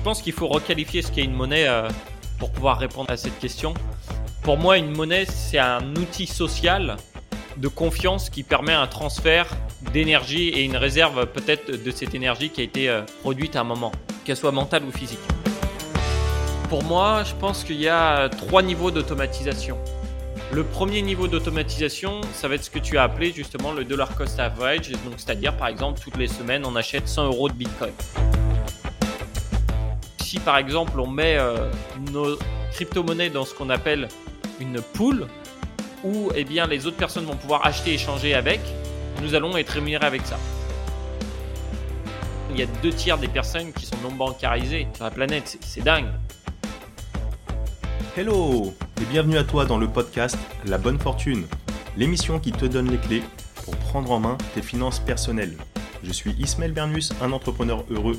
je pense qu'il faut requalifier ce qu'est une monnaie euh, pour pouvoir répondre à cette question. Pour moi, une monnaie, c'est un outil social de confiance qui permet un transfert d'énergie et une réserve peut-être de cette énergie qui a été euh, produite à un moment, qu'elle soit mentale ou physique. Pour moi, je pense qu'il y a trois niveaux d'automatisation. Le premier niveau d'automatisation, ça va être ce que tu as appelé justement le dollar cost average, donc c'est-à-dire par exemple toutes les semaines on achète 100 euros de Bitcoin. Si par exemple on met euh, nos crypto-monnaies dans ce qu'on appelle une pool, où eh bien, les autres personnes vont pouvoir acheter et échanger avec, nous allons être rémunérés avec ça. Il y a deux tiers des personnes qui sont non bancarisées sur la planète, c'est dingue. Hello et bienvenue à toi dans le podcast La Bonne Fortune, l'émission qui te donne les clés pour prendre en main tes finances personnelles. Je suis Ismaël Bernus, un entrepreneur heureux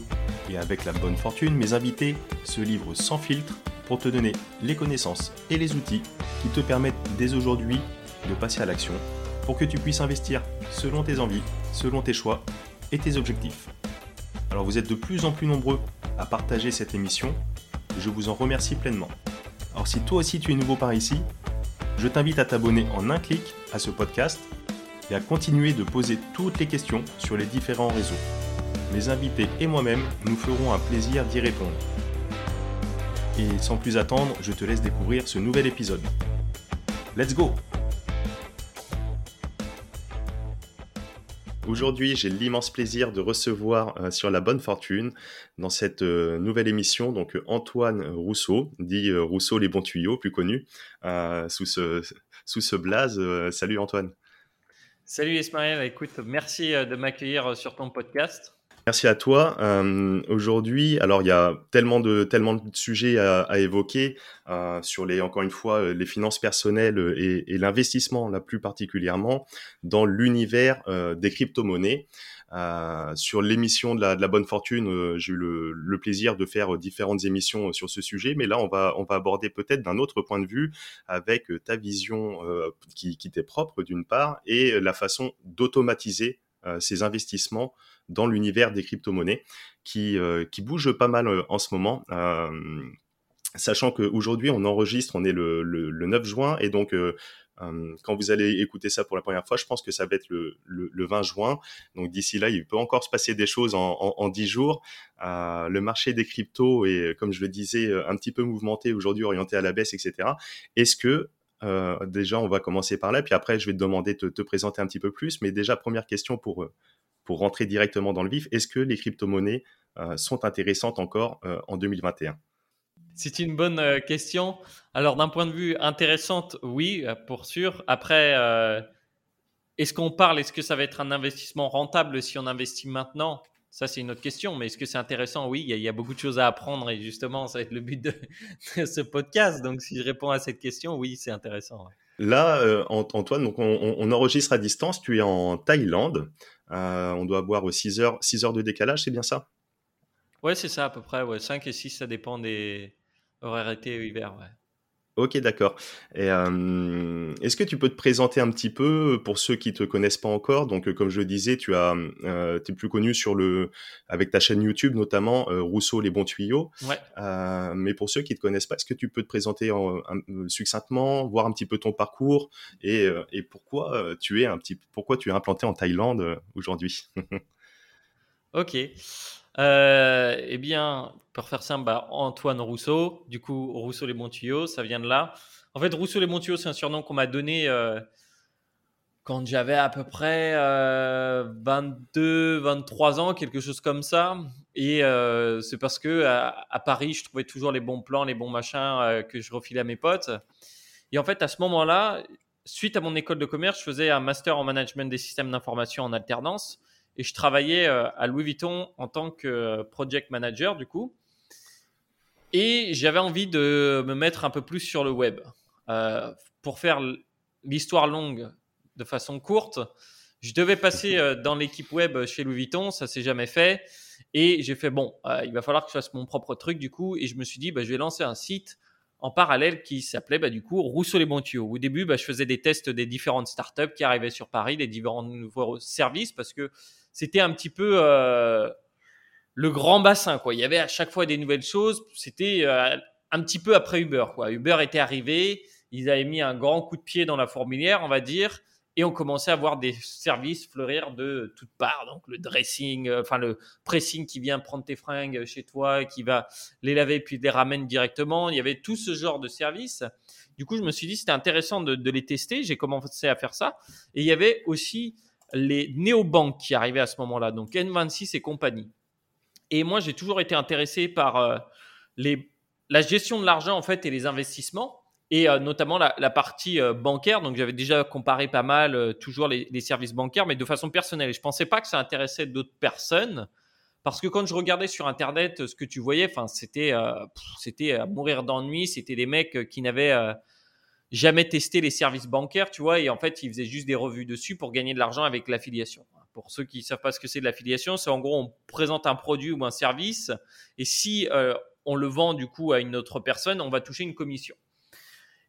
et avec la bonne fortune, mes invités se livrent sans filtre pour te donner les connaissances et les outils qui te permettent dès aujourd'hui de passer à l'action pour que tu puisses investir selon tes envies, selon tes choix et tes objectifs. Alors vous êtes de plus en plus nombreux à partager cette émission, je vous en remercie pleinement. Alors si toi aussi tu es nouveau par ici, je t'invite à t'abonner en un clic à ce podcast et à continuer de poser toutes les questions sur les différents réseaux. Mes invités et moi-même nous ferons un plaisir d'y répondre. Et sans plus attendre, je te laisse découvrir ce nouvel épisode. Let's go Aujourd'hui, j'ai l'immense plaisir de recevoir euh, sur la bonne fortune dans cette euh, nouvelle émission donc Antoine Rousseau, dit euh, Rousseau les bons tuyaux, plus connu sous ce sous ce blaze. salut Antoine. Salut Ismaël, écoute, merci de m'accueillir sur ton podcast. Merci à toi. Euh, Aujourd'hui, alors il y a tellement de tellement de sujets à, évoquer euh, sur les encore une fois euh, les finances personnelles et, l'investissement là plus particulièrement dans l'univers euh, des crypto-monnaies. Euh, sur l'émission de la, bonne fortune, euh, j'ai eu le, plaisir de faire différentes émissions sur ce sujet, mais là on va on va aborder peut-être d'un autre point de vue avec ta vision qui, qui t'est propre d'une part et la façon d'automatiser ces investissements dans l'univers des crypto-monnaies qui, euh, qui bouge pas mal euh, en ce moment. Euh, sachant qu'aujourd'hui, on enregistre, on est le, le, le 9 juin, et donc quand vous allez écouter ça pour la première fois, je pense que ça va être le, le, le 20 juin. Donc d'ici là, il peut encore se passer des choses en, en, en 10 jours. Euh, le marché des cryptos est, comme je le disais, un petit peu mouvementé aujourd'hui, orienté à la baisse, etc. Est-ce que euh, déjà, on va commencer par là, puis après, je vais te demander de te, te présenter un petit peu plus. Mais déjà, première question pour pour rentrer directement dans le vif, est-ce que les crypto-monnaies euh, sont intéressantes encore euh, en 2021 c'est une bonne euh, question. Alors, d'un point de vue intéressante, oui, pour sûr. Après, euh, est-ce qu'on parle, est-ce que ça va être un investissement rentable si on investit maintenant? Ça, c'est une autre question. Mais est-ce que c'est intéressant? Oui, il y, y, a beaucoup de choses à apprendre et justement, ça va être le but de, de ce podcast. Donc, si je réponds à cette question, oui, c'est intéressant. Là, euh, Antoine, donc on, on, enregistre à distance. Tu es en Thaïlande. Euh, on doit avoir 6 heures, 6 heures de décalage, c'est bien ça? Ouais, c'est ça à peu près. Ouais. 5 et 6, ça dépend des horaires été et hiver. Ouais. Ok, d'accord. Euh, Est-ce que tu peux te présenter un petit peu pour ceux qui te connaissent pas encore? Donc, comme je le disais, tu as, euh, es plus connu sur le, avec ta chaîne YouTube notamment, euh, Rousseau les bons tuyaux. Ouais. Mais pour ceux qui te connaissent pas, est-ce que tu peux te présenter en, en, succinctement, voir un petit peu ton parcours et, et pourquoi tu es un petit, pourquoi tu es implanté en Thaïlande aujourd'hui? Ok. Euh, eh bien, pour faire simple, bah, Antoine Rousseau. Du coup, Rousseau les bons tuyaux, ça vient de là. En fait, Rousseau les bons tuyaux, c'est un surnom qu'on m'a donné euh, quand j'avais à peu près euh, 22, 23 ans, quelque chose comme ça. Et euh, c'est parce que à, à, Paris, je trouvais toujours les bons plans, les bons machins que je refilais à mes potes. Et en fait, à ce moment-là, suite à mon école de commerce, je faisais un master en management des systèmes d'information en alternance et je travaillais euh, à Louis Vuitton en tant que euh, project manager du coup. Et j'avais envie de me mettre un peu plus sur le web. Euh, pour faire l'histoire longue de façon courte, je devais passer dans l'équipe web chez Louis Vuitton, ça s'est jamais fait. Et j'ai fait, bon, il va falloir que je fasse mon propre truc du coup. Et je me suis dit, bah, je vais lancer un site en parallèle qui s'appelait bah, du coup Rousseau les bons. Au début, bah, je faisais des tests des différentes startups qui arrivaient sur Paris, des différents nouveaux services parce que c'était un petit peu euh, le grand bassin. Quoi. Il y avait à chaque fois des nouvelles choses. C'était euh, un petit peu après Uber. Quoi. Uber était arrivé, ils avaient mis un grand coup de pied dans la fourmilière, on va dire, et on commençait à voir des services fleurir de toutes parts. Donc le dressing, euh, enfin le pressing qui vient prendre tes fringues chez toi, qui va les laver puis les ramène directement. Il y avait tout ce genre de services. Du coup, je me suis dit c'était intéressant de, de les tester. J'ai commencé à faire ça. Et il y avait aussi les néobanques qui arrivaient à ce moment-là, donc N26 et compagnie. Et moi, j'ai toujours été intéressé par euh, les, la gestion de l'argent en fait et les investissements et euh, notamment la, partie euh, bancaire. Donc, j'avais déjà comparé pas mal toujours les, services bancaires, mais de façon personnelle. Et je pensais pas que ça intéressait d'autres personnes parce que quand je regardais sur internet ce que tu voyais, c'était à mourir d'ennui. C'était des mecs qui n'avaient jamais testé les services bancaires, tu vois, et en fait, ils faisaient juste des revues dessus pour gagner de l'argent avec l'affiliation. Pour ceux qui ne savent pas ce que c'est de l'affiliation, c'est en gros, on présente un produit ou un service, et si euh, on le vend du coup à une autre personne, on va toucher une commission.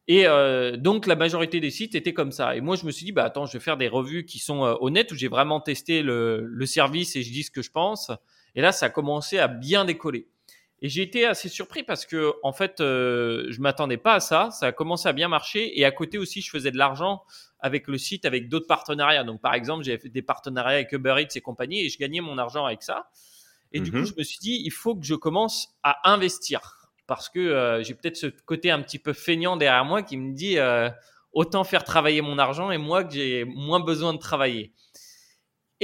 Et euh, donc, la majorité des sites étaient comme ça. Et moi, je me suis dit, bah attends, je vais faire des revues qui sont euh, honnêtes, où j'ai vraiment testé le, le service et je dis ce que je pense. Et là, ça a commencé à bien décoller. Et j'ai été assez surpris parce que, en fait, euh, je m'attendais pas à ça. Ça a commencé à bien marcher. Et à côté aussi, je faisais de l'argent avec le site, avec d'autres partenariats. Donc, par exemple, j'ai fait des partenariats avec Uber Eats et compagnie et je gagnais mon argent avec ça. Et du coup, mhm. je me suis dit, il faut que je commence à investir parce que euh, j'ai peut-être ce côté un petit peu feignant derrière moi qui me dit euh, autant faire travailler mon argent et moi que j'ai moins besoin de travailler.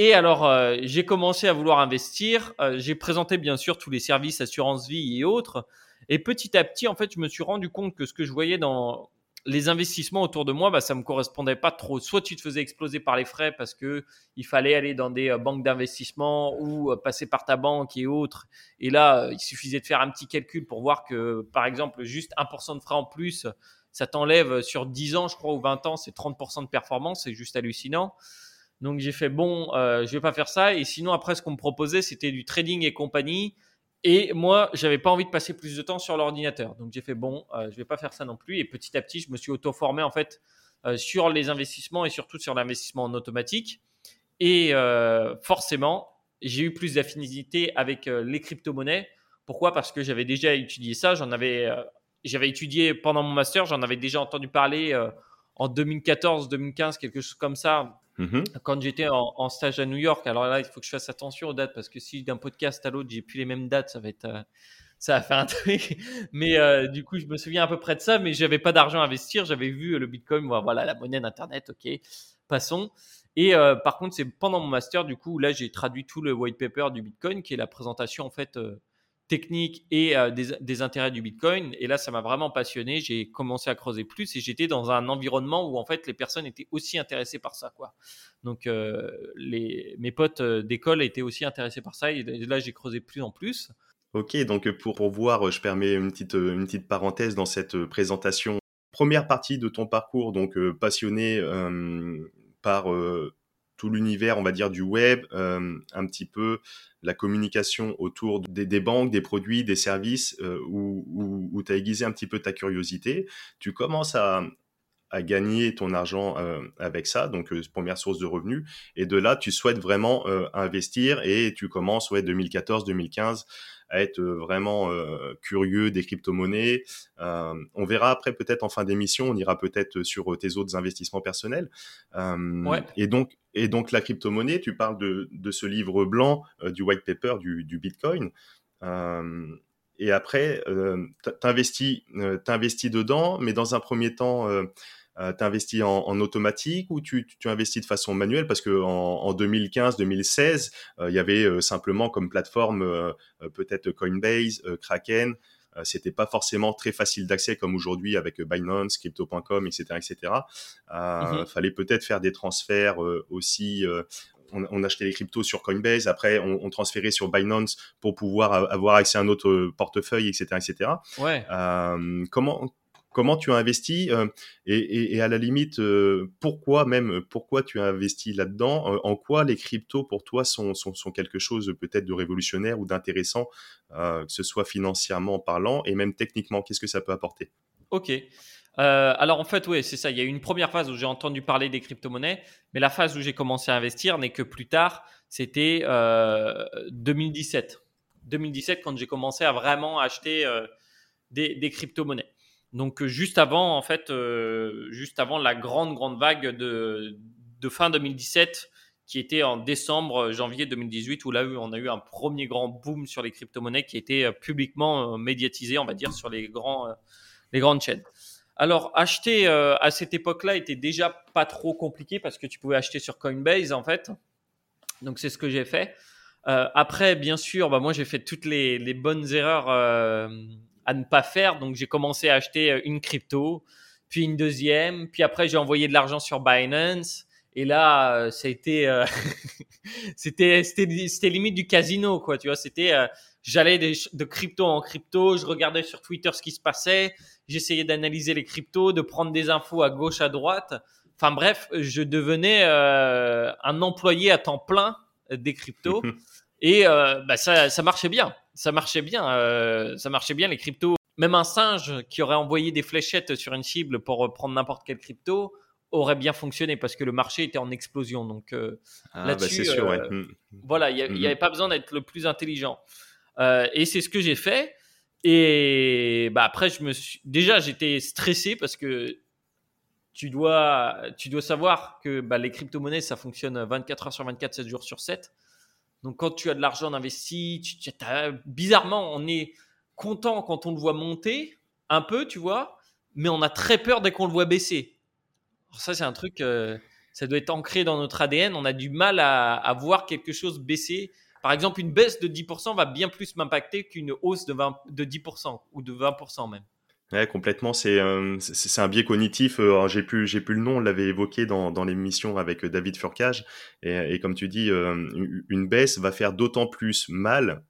Et alors, euh, j'ai commencé à vouloir investir. Euh, j'ai présenté bien sûr tous les services assurance vie et autres. Et petit à petit, en fait, je me suis rendu compte que ce que je voyais dans les investissements autour de moi, bah, ça me correspondait pas trop. Soit tu te faisais exploser par les frais parce que il fallait aller dans des euh, banques d'investissement ou passer par ta banque et autres. Et là, il suffisait de faire un petit calcul pour voir que, par exemple, juste 1% de frais en plus, ça t'enlève sur 10 ans, je crois, ou 20 ans, c'est 30% de performance. C'est juste hallucinant. Donc j'ai fait bon, euh, je vais pas faire ça. Et sinon après ce qu'on me proposait c'était du trading et compagnie. Et moi j'avais pas envie de passer plus de temps sur l'ordinateur. Donc j'ai fait bon, euh, je vais pas faire ça non plus. Et petit à petit je me suis auto formé en fait euh, sur les investissements et surtout sur l'investissement en automatique. Et euh, forcément j'ai eu plus d'affinité avec euh, les crypto-monnaies. Pourquoi? Parce que j'avais déjà étudié ça. J'en avais, j'avais étudié pendant mon master. J'en avais déjà entendu parler en 2014, 2015, quelque chose comme ça Mhm. Quand j'étais en, stage à New York, alors là, il faut que je fasse attention aux dates parce que si d'un podcast à l'autre, j'ai plus les mêmes dates, ça va être, euh, ça va faire un truc. Mais euh, du coup, je me souviens à peu près de ça, mais j'avais pas d'argent à investir. J'avais vu le Bitcoin, voilà, la monnaie d'internet, ok, passons. Et euh, par contre, c'est pendant mon master, du coup, là, j'ai traduit tout le white paper du Bitcoin, qui est la présentation en fait technique et euh, des, intérêts du Bitcoin. Et là, ça m'a vraiment passionné. J'ai commencé à creuser plus et j'étais dans un environnement où en fait les personnes étaient aussi intéressées par ça, quoi. Donc euh, les, mes potes euh, d'école étaient aussi intéressés par ça et là j'ai creusé plus en plus. Ok, donc pour, pour voir, je permets une petite, une petite parenthèse dans cette présentation. Première partie de ton parcours, donc passionné par tout l'univers, on va dire, du web, euh, un petit peu la communication autour des, des banques, des produits, des services, euh, où, où, où tu as aiguisé un petit peu ta curiosité. Tu commences à, à gagner ton argent euh, avec ça, donc euh, première source de revenus. Et de là, tu souhaites vraiment euh, investir et tu commences, ouais, 2014-2015 à être vraiment curieux des crypto-monnaies. on verra après peut-être en fin d'émission, on ira peut-être sur tes autres investissements personnels. Ouais. Et donc, et donc la crypto-monnaie, tu parles de, de ce livre blanc du white paper du, du Bitcoin. et après, euh, t'investis, t'investis dedans, mais dans un premier temps, euh, tu investis en, en, automatique ou tu, tu, investis de façon manuelle? Parce que en, en 2015-2016, euh, il y avait euh, simplement comme plateforme euh, peut-être Coinbase, Kraken. C'était pas forcément très facile d'accès comme aujourd'hui avec Binance, Crypto.com, etc., etc. Euh, Fallait peut-être faire des transferts aussi on, on, achetait les cryptos sur Coinbase, après on, on, transférait sur Binance pour pouvoir avoir accès à un autre portefeuille, etc., etc. Ouais. Euh, comment comment tu as investi euh, et, à la limite euh, pourquoi même pourquoi tu as investi là-dedans euh, en quoi les cryptos pour toi sont, sont, sont quelque chose peut-être de révolutionnaire ou d'intéressant que ce soit financièrement parlant et même techniquement qu'est-ce que ça peut apporter? Ok. Alors en fait oui c'est ça. Il y a eu une première phase où j'ai entendu parler des crypto-monnaies mais la phase où j'ai commencé à investir n'est que plus tard. C'était 2017 2017 quand j'ai commencé à vraiment acheter des, des crypto-monnaies. Donc juste avant, en fait, juste avant la grande, grande vague de, fin 2017 qui était en décembre, janvier 2018, où là, on a eu un premier grand boom sur les crypto-monnaies qui était publiquement médiatisé, on va dire, sur les, grands, les grandes chaînes. Alors, acheter à cette époque-là était déjà pas trop compliqué parce que tu pouvais acheter sur Coinbase, en fait. Donc, c'est ce que j'ai fait. après, bien sûr, bah, moi, j'ai fait toutes les bonnes erreurs à ne pas faire. Donc, j'ai commencé à acheter euh, une crypto, puis une deuxième, puis après, j'ai envoyé de l'argent sur Binance. Et là, euh, ça a été, euh, c'était, c'était, limite du casino, quoi. Tu vois, c'était, j'allais de, crypto en crypto, je regardais sur Twitter ce qui se passait, j'essayais d'analyser les cryptos, de prendre des infos à gauche, à droite. Enfin bref, je devenais un employé à temps plein des cryptos. Et bah, ça, ça marchait bien ça marchait bien. Euh, ça marchait bien les cryptos. Même un singe qui aurait envoyé des fléchettes sur une cible pour prendre n'importe quelle crypto aurait bien fonctionné parce que le marché était en explosion. Donc euh, ah, bah, là-dessus, euh, mm. voilà, il n'y mm-hmm. avait pas besoin d'être le plus intelligent. et c'est ce que j'ai fait. Et bah, après, je me suis déjà j'étais stressé parce que tu dois, tu dois savoir que bah, les crypto-monnaies, ça fonctionne 24 heures sur 24, 7 jours sur 7. Donc quand tu as de l'argent investi, bizarrement, on est content quand on le voit monter, un peu, tu vois, mais on a très peur dès qu'on le voit baisser. Alors ça, c'est un truc, euh, ça doit être ancré dans notre ADN. On a du mal à, voir quelque chose baisser. Par exemple, une baisse de 10% va bien plus m'impacter qu'une hausse de, 20, de 10% ou de 20% même. Ouais, complètement. C'est euh, c'est un biais cognitif. Euh, j'ai plus j'ai plus le nom. On l'avait évoqué dans dans l'émission avec euh, David Furcage. Et, et comme tu dis, une baisse va faire d'autant plus mal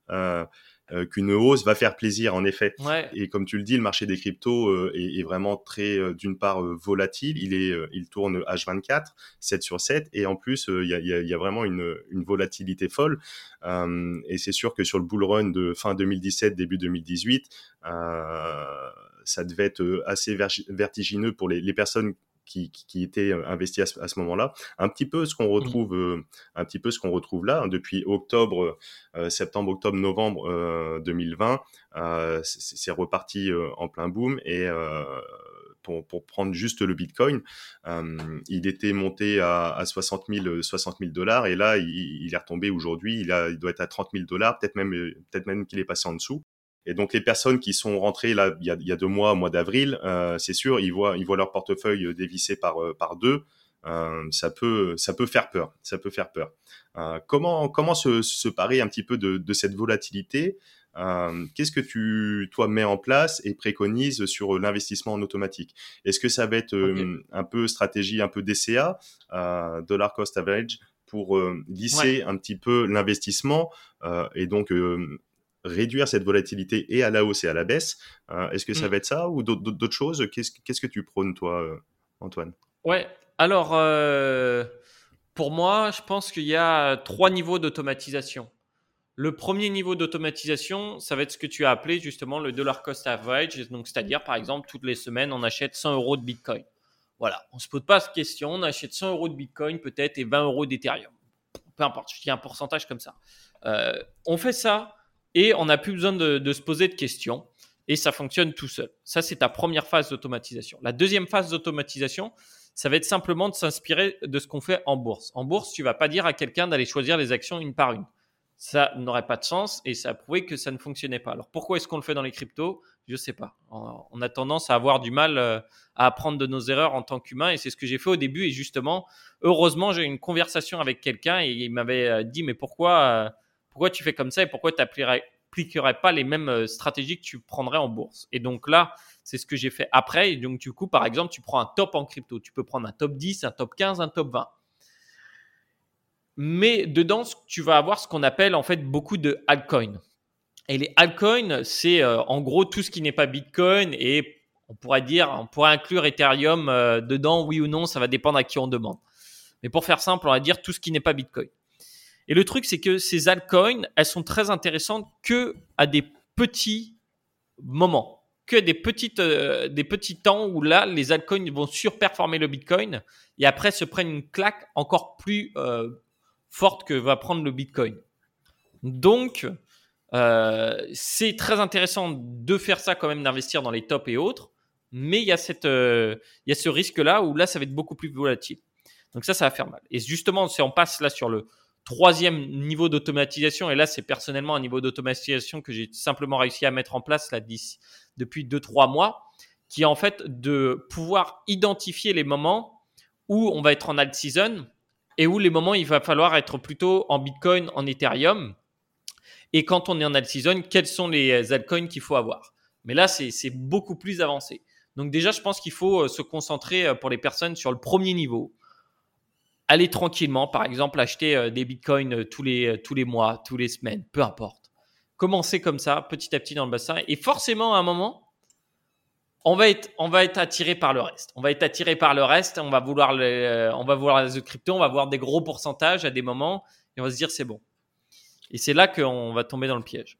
euh, qu'une hausse va faire plaisir en effet. Et comme tu le dis, le marché des cryptos euh, est, est, vraiment très, euh, d'une part, volatile. Il est, il tourne H24, 7 sur 7, et en plus, il y a, y, a, y, a, vraiment une, une volatilité folle. et c'est sûr que sur le bull run de fin 2017, début 2018, ça devait être assez vertigineux pour les, les personnes qui, qui, étaient euh, investis à ce, moment-là. Un petit peu ce qu'on mmh. retrouve, euh, un petit peu ce qu'on retrouve là hein, depuis octobre, euh, septembre, octobre, novembre 2020. c'est reparti en plein boom et pour, pour, prendre juste le Bitcoin, il était monté à, à 60 000 60 dollars et là il, il est retombé aujourd'hui, il, il doit être à 30 000 dollars, peut-être même peut-être même qu'il est passé en dessous. Et donc les personnes qui sont rentrées là il y a, il y a deux mois, au mois d'avril, euh, c'est sûr, ils voient ils voient leur portefeuille dévissé par euh, par deux. Euh, ça peut ça peut faire peur. Ça peut faire peur. Euh, comment comment se, se parer un petit peu de, de cette volatilité? Euh, Qu'est-ce que tu toi mets en place et préconises sur l'investissement en automatique? Est-ce que ça va être un peu stratégie un peu DCA, dollar cost average, pour lisser un petit peu l'investissement et donc réduire cette volatilité et à la hausse et à la baisse. Euh, est-ce que ça mm. va être ça ou d'autres choses? Qu'est-ce que tu prônes, toi, euh, Antoine? Ouais, alors, euh, pour moi, je pense qu'il y a trois niveaux d'automatisation. Le premier niveau d'automatisation, ça va être ce que tu as appelé justement le dollar cost average. Donc, c'est-à-dire, par exemple, toutes les semaines, on achète 100 euros de Bitcoin. Voilà, on se pose pas cette question, on achète 100 euros de Bitcoin peut-être et 20 euros d'Ethereum. Peu importe, je dis un pourcentage comme ça. on fait ça et on n'a plus besoin de, se poser de questions et ça fonctionne tout seul. Ça, c'est ta première phase d'automatisation. La deuxième phase d'automatisation, ça va être simplement de s'inspirer de ce qu'on fait en bourse. En bourse, tu vas pas dire à quelqu'un d'aller choisir les actions une par une. Ça n'aurait pas de sens et ça a prouvé que ça ne fonctionnait pas. Alors pourquoi est-ce qu'on le fait dans les cryptos? Je ne sais pas. On a tendance à avoir du mal euh, à apprendre de nos erreurs en tant qu'humain et c'est ce que j'ai fait au début. Et justement, heureusement, j'ai eu une conversation avec quelqu'un et il m'avait euh, dit mais pourquoi euh, pourquoi tu fais comme ça et pourquoi tu n'appliquerais pas les mêmes euh, stratégies que tu prendrais en bourse? Et donc là, c'est ce que j'ai fait après. Et donc, du coup, par exemple, tu prends un top en crypto. Tu peux prendre un top 10, un top 15, un top 20. Mais dedans, tu vas avoir ce qu'on appelle en fait beaucoup de altcoins. Et les altcoins, c'est euh, en gros tout ce qui n'est pas Bitcoin et on pourrait dire, on pourrait inclure Ethereum euh, dedans, oui ou non, ça va dépendre à qui on demande. Mais pour faire simple, on va dire tout ce qui n'est pas Bitcoin. Et le truc, c'est que ces altcoins, elles sont très intéressantes que à des petits moments, que des petites, euh, des petits temps où là, les altcoins vont surperformer le Bitcoin et après se prennent une claque encore plus euh, forte que va prendre le Bitcoin. Donc, c'est très intéressant de faire ça quand même, d'investir dans les tops et autres, mais il y a, cette, il y a ce risque-là où là, ça va être beaucoup plus volatile. Donc ça, ça va faire mal. Et justement, si on passe là sur le troisième niveau d'automatisation, et là, c'est personnellement un niveau d'automatisation que j'ai simplement réussi à mettre en place là, depuis 2-3 mois, qui est en fait de pouvoir identifier les moments où on va être en alt season et où les moments il va falloir être plutôt en Bitcoin, en Ethereum. Et quand on est en alt season, quels sont les altcoins qu'il faut avoir? Mais là, c'est beaucoup plus avancé. Donc déjà, je pense qu'il faut euh, se concentrer euh, pour les personnes sur le premier niveau, allez tranquillement, par exemple, acheter euh, des bitcoins euh, tous les, euh, tous les mois, tous les semaines, peu importe. Commencez comme ça, petit à petit dans le bassin. Et forcément, à un moment, on va être, on va être attiré par le reste. On va être attiré par le reste. On va vouloir, les, on va vouloir les crypto. On va voir des gros pourcentages à des moments et on va se dire c'est bon. Et c'est là qu'on va tomber dans le piège.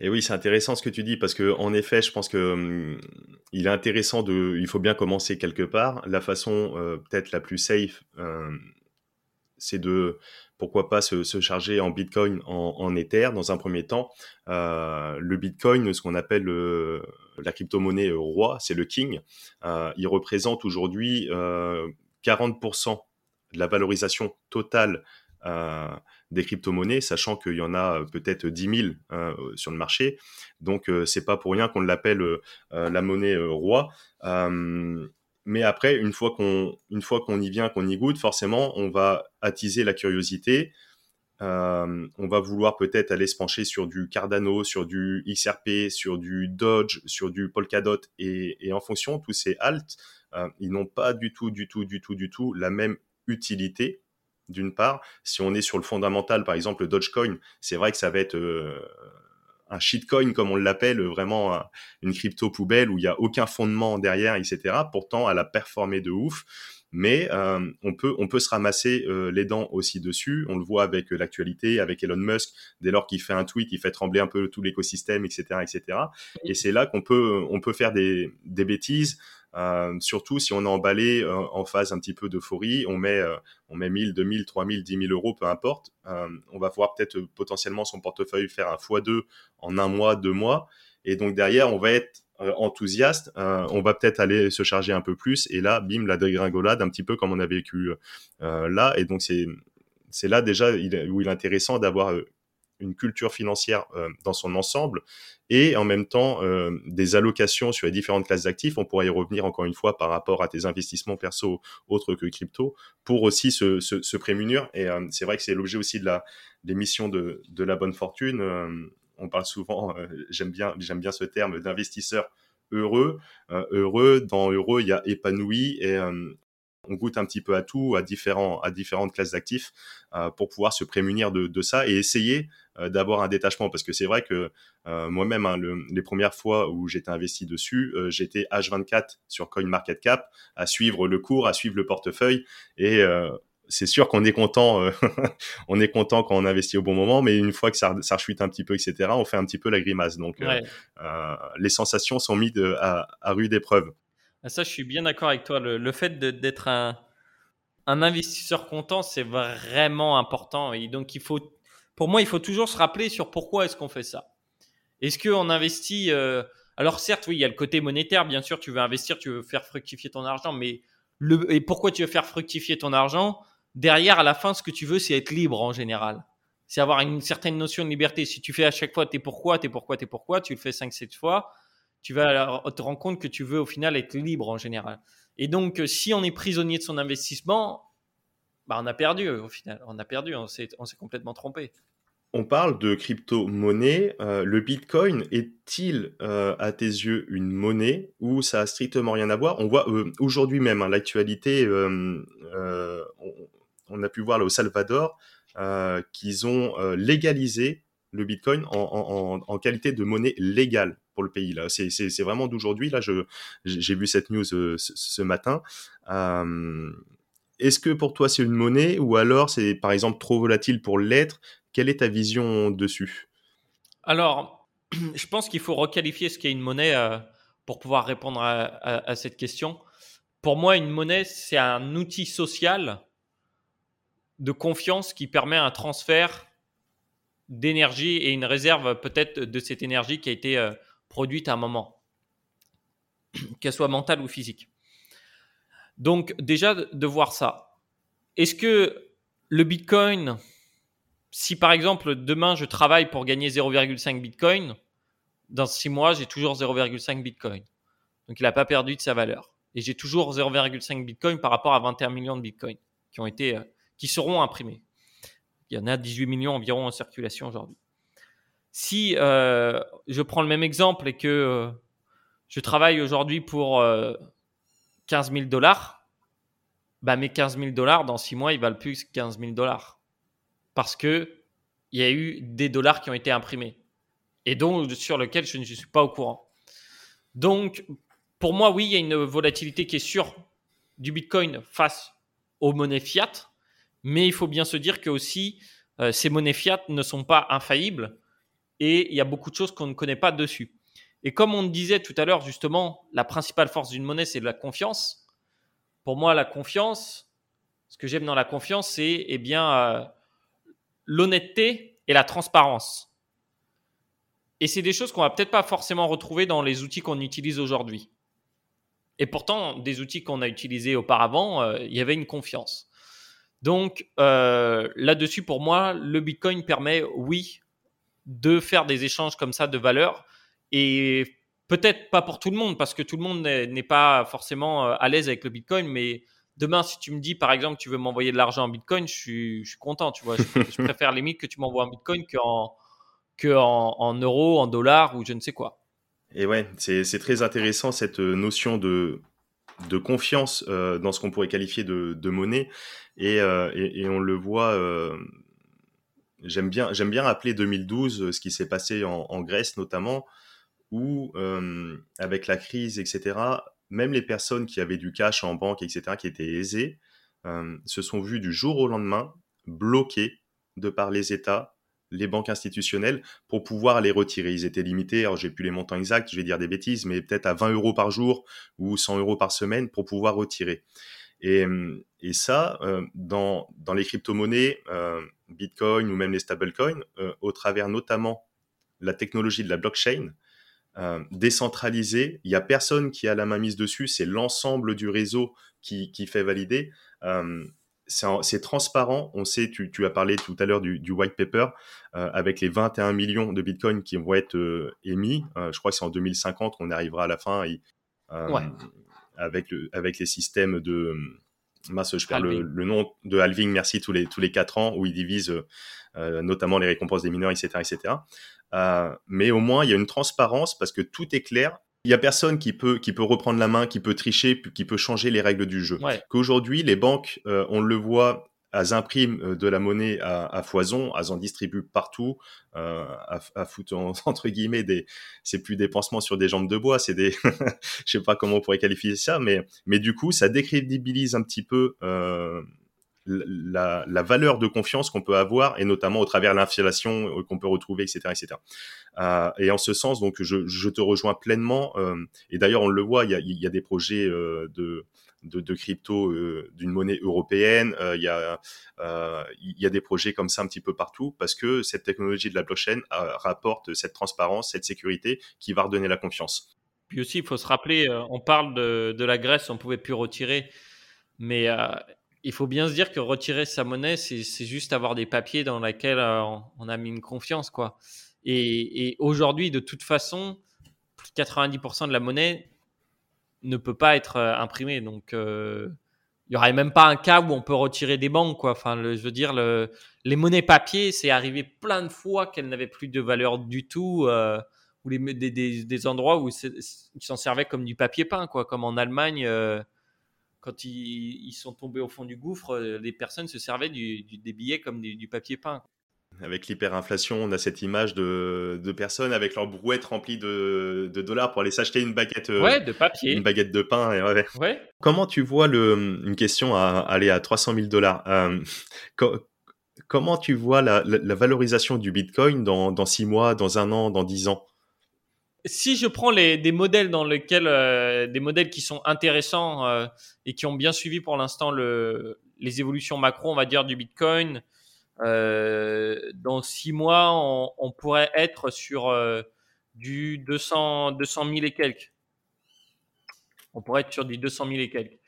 Et oui, c'est intéressant ce que tu dis parce que en effet, je pense que hum, il est intéressant de, il faut bien commencer quelque part. La façon euh, peut-être la plus safe, euh, c'est de pourquoi pas se, charger en Bitcoin, en, Ether dans un premier temps. Euh, le Bitcoin, ce qu'on appelle la crypto-monnaie roi, c'est le King. Il représente aujourd'hui 40% de la valorisation totale des crypto-monnaies, sachant qu'il y en a euh, peut-être 10 000 euh, sur le marché. Donc, euh, c'est pas pour rien qu'on l'appelle la monnaie roi. mais après, une fois qu'on y vient, qu'on y goûte, forcément, on va attiser la curiosité. on va vouloir peut-être aller se pencher sur du Cardano, sur du XRP, sur du Dodge, sur du Polkadot, et, en fonction, tous ces alts, ils n'ont pas du tout, du tout, du tout, du tout la même utilité d'une part. Si on est sur le fondamental, par exemple, le Dogecoin, c'est vrai que ça va être euh, un shitcoin, comme on l'appelle, vraiment une crypto poubelle où il n'y a aucun fondement derrière, etc. Pourtant, elle a performé de ouf. Mais euh, on peut on peut se ramasser euh, les dents aussi dessus. On le voit avec l'actualité, avec Elon Musk. Dès lors qu'il fait un tweet, il fait trembler un peu tout l'écosystème, etc., etc. Et c'est là qu'on peut on peut faire des, des bêtises. Euh, surtout si on est emballé euh, en phase un petit peu d'euphorie, on met, euh, on met 1000, 2000, 3000, 10 000 euros, peu importe. on va voir peut-être potentiellement son portefeuille faire un x2 en un mois, deux mois. Et donc derrière, on va être enthousiaste, on va peut-être aller se charger un peu plus. Et là, bim, la dégringolade, un petit peu comme on a vécu là. Et donc c'est c'est là déjà où il est intéressant d'avoir une culture financière euh, dans son ensemble et en même temps euh, des allocations sur les différentes classes d'actifs. On pourrait y revenir encore une fois par rapport à tes investissements perso autres que crypto pour aussi se, se, se prémunir. Et euh, c'est vrai que c'est l'objet aussi de la l'émission de, de la bonne fortune. on parle souvent, j'aime bien j'aime bien ce terme d'investisseur heureux. heureux, dans heureux, il y a épanoui et on goûte un petit peu à tout, à, différents, à différentes classes d'actifs euh, pour pouvoir se prémunir de, de ça et essayer euh, d'avoir un détachement. Parce que c'est vrai que euh, moi-même, hein, les premières fois où j'étais investi dessus, j'étais H24 sur CoinMarketCap à suivre le cours, à suivre le portefeuille et c'est sûr qu'on est content, on est content quand on investit au bon moment, mais une fois que ça, ça chute un petit peu, etc., on fait un petit peu la grimace. Donc, les sensations sont mises à, à rude épreuve. Ah, ça, je suis bien d'accord avec toi. Le, fait d'être un, investisseur content, c'est vraiment important. Et donc, il faut, pour moi, il faut toujours se rappeler sur pourquoi est-ce qu'on fait ça. Est-ce qu'on investit euh, Alors, certes, oui, il y a le côté monétaire. Bien sûr, tu veux investir, tu veux faire fructifier ton argent, mais et pourquoi tu veux faire fructifier ton argent? Derrière, à la fin, ce que tu veux, c'est être libre en général. C'est avoir une certaine notion de liberté. Si tu fais à chaque fois t'es pourquoi, t'es pourquoi, t'es pourquoi, tu le fais 5-7 fois, tu vas te rendre compte que tu veux au final être libre en général. Et donc, euh, si on est prisonnier de son investissement, bah, on a perdu au final. On a perdu, on s'est, complètement trompé. On parle de crypto-monnaie. Euh, le Bitcoin est-il, euh, à tes yeux, une monnaie ou ça a strictement rien à voir? On voit aujourd'hui même hein, l'actualité. On, a pu voir là, au Salvador qu'ils ont légalisé le Bitcoin en, qualité de monnaie légale pour le pays. Là, c'est, vraiment d'aujourd'hui. Là, je, j'ai vu cette news euh, ce, matin. Euh, est-ce que pour toi c'est une monnaie ou alors c'est par exemple trop volatile pour l'être? Quelle est ta vision dessus? Alors, je pense qu'il faut requalifier ce qu'est une monnaie euh, pour pouvoir répondre à, cette question. Pour moi, une monnaie, c'est un outil social de confiance qui permet un transfert d'énergie et une réserve peut-être de cette énergie qui a été produite à un moment, qu'elle soit mentale ou physique. Donc déjà de voir ça. Est-ce que le Bitcoin, si par exemple demain je travaille pour gagner 0,5 Bitcoin, dans six mois j'ai toujours 0,5 Bitcoin. Donc il n'a pas perdu de sa valeur. Et j'ai toujours 0,5 Bitcoin par rapport à 21 millions de Bitcoin qui euh, qui seront imprimés. Il y en a 18 millions environ en circulation aujourd'hui. Si euh, je prends le même exemple et que euh, je travaille aujourd'hui pour 15 000 dollars, bah mes 15 000 dollars dans six mois ils valent plus que 15 000 dollars. Parce que il y a eu des dollars qui ont été imprimés. Et donc sur lequel je ne suis pas au courant. Donc pour moi, oui, il y a une volatilité qui est sûre du Bitcoin face aux monnaies fiat, mais il faut bien se dire que aussi euh, ces monnaies fiat ne sont pas infaillibles et il y a beaucoup de choses qu'on ne connaît pas dessus. Et comme on disait tout à l'heure, justement, la principale force d'une monnaie, c'est la confiance. Pour moi, la confiance, ce que j'aime dans la confiance, c'est eh bien euh, l'honnêteté et la transparence. Et c'est des choses qu'on va peut-être pas forcément retrouver dans les outils qu'on utilise aujourd'hui. Et pourtant, des outils qu'on a utilisés auparavant, euh, il y avait une confiance. Donc euh, là-dessus, pour moi, le Bitcoin permet, oui, de faire des échanges comme ça de valeur. Et peut-être pas pour tout le monde, parce que tout le monde n'est pas forcément euh, à l'aise avec le Bitcoin, mais demain, si tu me dis, par exemple, tu veux m'envoyer de l'argent en Bitcoin, je suis, content, tu vois. Je, je préfère limite que tu m'envoies en Bitcoin qu'en que en, en euros, en dollars ou je ne sais quoi. Et ouais, c'est très intéressant cette euh, notion de, de confiance euh, dans ce qu'on pourrait qualifier de, de monnaie. Et, et, on le voit, j'aime bien, j'aime bien rappeler 2012, ce qui s'est passé en, Grèce notamment, où euh, avec la crise, etc., même les personnes qui avaient du cash en banque, etc., qui étaient aisées, se sont vues du jour au lendemain bloquées de par les États les banques institutionnelles pour pouvoir les retirer. Ils étaient limités, alors j'ai plus les montants exacts, je vais dire des bêtises, mais peut-être à 20 euros par jour ou 100 euros par semaine pour pouvoir retirer. Et, et ça, euh, dans, dans les crypto-monnaies, euh, Bitcoin ou même les stablecoins, euh, au travers notamment la technologie de la blockchain, euh, décentralisée, il y a personne qui a la main mise dessus, c'est l'ensemble du réseau qui, qui fait valider. Euh, c'est transparent. On sait, tu, tu, as parlé tout à l'heure du, du, white paper, euh, avec les 21 millions de bitcoins qui vont être euh, émis. Euh, je crois que c'est en 2050 qu'on arrivera à la fin euh, ouais. Avec, le, avec les systèmes de. Mince, je perds le, le, nom de halving, merci, tous les, tous les 4 ans, où ils divisent euh, notamment les récompenses des mineurs, etc. etc. mais au moins, il y a une transparence parce que tout est clair il y a personne qui peut qui peut reprendre la main, qui peut tricher, qui peut changer les règles du jeu. Ouais. Qu'aujourd'hui, les banques, euh, on le voit, elles impriment euh, de la monnaie à, foison, elles en distribuent partout, euh, à, à foutre en, entre guillemets des, c'est plus des pansements sur des jambes de bois, c'est des, je sais pas comment on pourrait qualifier ça, mais mais du coup, ça décrédibilise un petit peu. Euh, la, la, valeur de confiance qu'on peut avoir et notamment au travers l'inflation euh, qu'on peut retrouver, etc., etc. Euh, et en ce sens, donc, je, je te rejoins pleinement. Euh, et d'ailleurs, on le voit, il y a, il y a des projets euh, de, de, crypto euh, d'une monnaie européenne. Euh, il y a il y a des projets comme ça un petit peu partout parce que cette technologie de la blockchain rapporte cette transparence, cette sécurité qui va redonner la confiance. Puis aussi, il faut se rappeler, on parle de, de la Grèce, on pouvait plus retirer, mais il faut bien se dire que retirer sa monnaie, c'est juste avoir des papiers dans lesquels euh, on a mis une confiance, quoi. Et, et aujourd'hui, de toute façon, plus de 90% de la monnaie ne peut pas être euh, imprimée. Donc, euh, il y aurait même pas un cas où on peut retirer des banques, quoi. Enfin, je veux dire, le, les monnaies papier, c'est arrivé plein de fois qu'elles n'avaient plus de valeur du tout, euh, ou les, des, des, endroits où ils s'en servaient comme du papier peint, quoi, comme en Allemagne. Quand ils, sont tombés au fond du gouffre, les personnes se servaient des billets comme du papier peint. Avec l'hyperinflation, on a cette image de, de, personnes avec leur brouette remplie de, de dollars pour aller s'acheter une baguette, euh, ouais, de papier, une baguette de pain. Et ouais. Ouais. Comment tu vois le, une question à aller à 300 000 dollars euh, Comment tu vois la, la, la, valorisation du Bitcoin dans, dans 6 mois, dans un an, dans 10 ans? Si je prends les, des modèles dans lesquels euh, des modèles qui sont intéressants euh, et qui ont bien suivi pour l'instant le, les évolutions macro, on va dire du Bitcoin, dans six mois, on, pourrait être sur du 200, 200 000 et quelques. On pourrait être sur du 200 000 et quelques.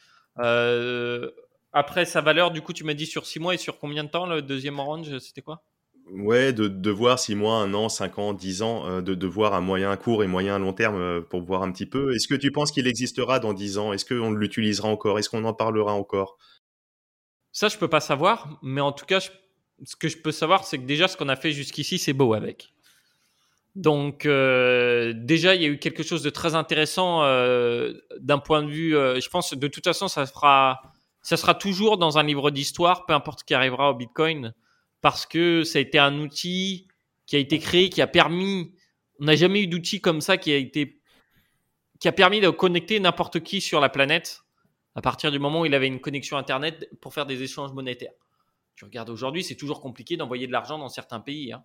après sa valeur, du coup, tu m'as dit sur six mois et sur combien de temps le deuxième orange C'était quoi? Ouais, de, de, voir six mois, un an, cinq ans, dix ans, euh, de, de voir à moyen, court et moyen, long terme euh, pour voir un petit peu. Est-ce que tu penses qu'il existera dans dix ans? Est-ce qu'on l'utilisera encore? Est-ce qu'on en parlera encore? Ça, je peux pas savoir, mais en tout cas, ce que je peux savoir, c'est que déjà, ce qu'on a fait jusqu'ici, c'est beau avec. Donc, euh, déjà, il y a eu quelque chose de très intéressant d'un point de vue. je pense, de toute façon, ça ça sera toujours dans un livre d'histoire, peu importe ce qui arrivera au Bitcoin parce que ça a été un outil qui a été créé, qui a permis. On n'a jamais eu d'outil comme ça qui a été, qui a permis de connecter n'importe qui sur la planète à partir du moment où il avait une connexion internet pour faire des échanges monétaires. Tu regardes aujourd'hui, c'est toujours compliqué d'envoyer de l'argent dans certains pays. Hein.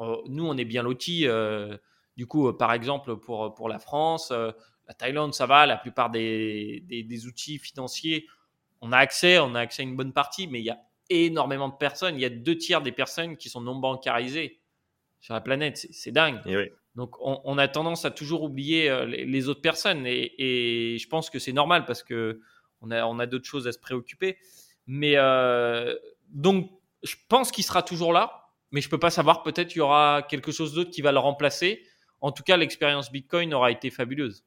Euh, nous, on est bien lotis. Euh, du coup, euh, par exemple, pour, pour la France, la Thaïlande, ça va. La plupart des, des, des, outils financiers, on a accès, on a accès à une bonne partie, mais il y a énormément de personnes. Il y a deux tiers des personnes qui sont non bancarisées sur la planète. C'est dingue. Donc, on, a tendance à toujours oublier les, autres personnes. Et, je pense que c'est normal parce que on a, on a d'autres choses à se préoccuper. Mais euh, donc, je pense qu'il sera toujours là. Mais je peux pas savoir. Peut-être il y aura quelque chose d'autre qui va le remplacer. En tout cas, l'expérience Bitcoin aura été fabuleuse.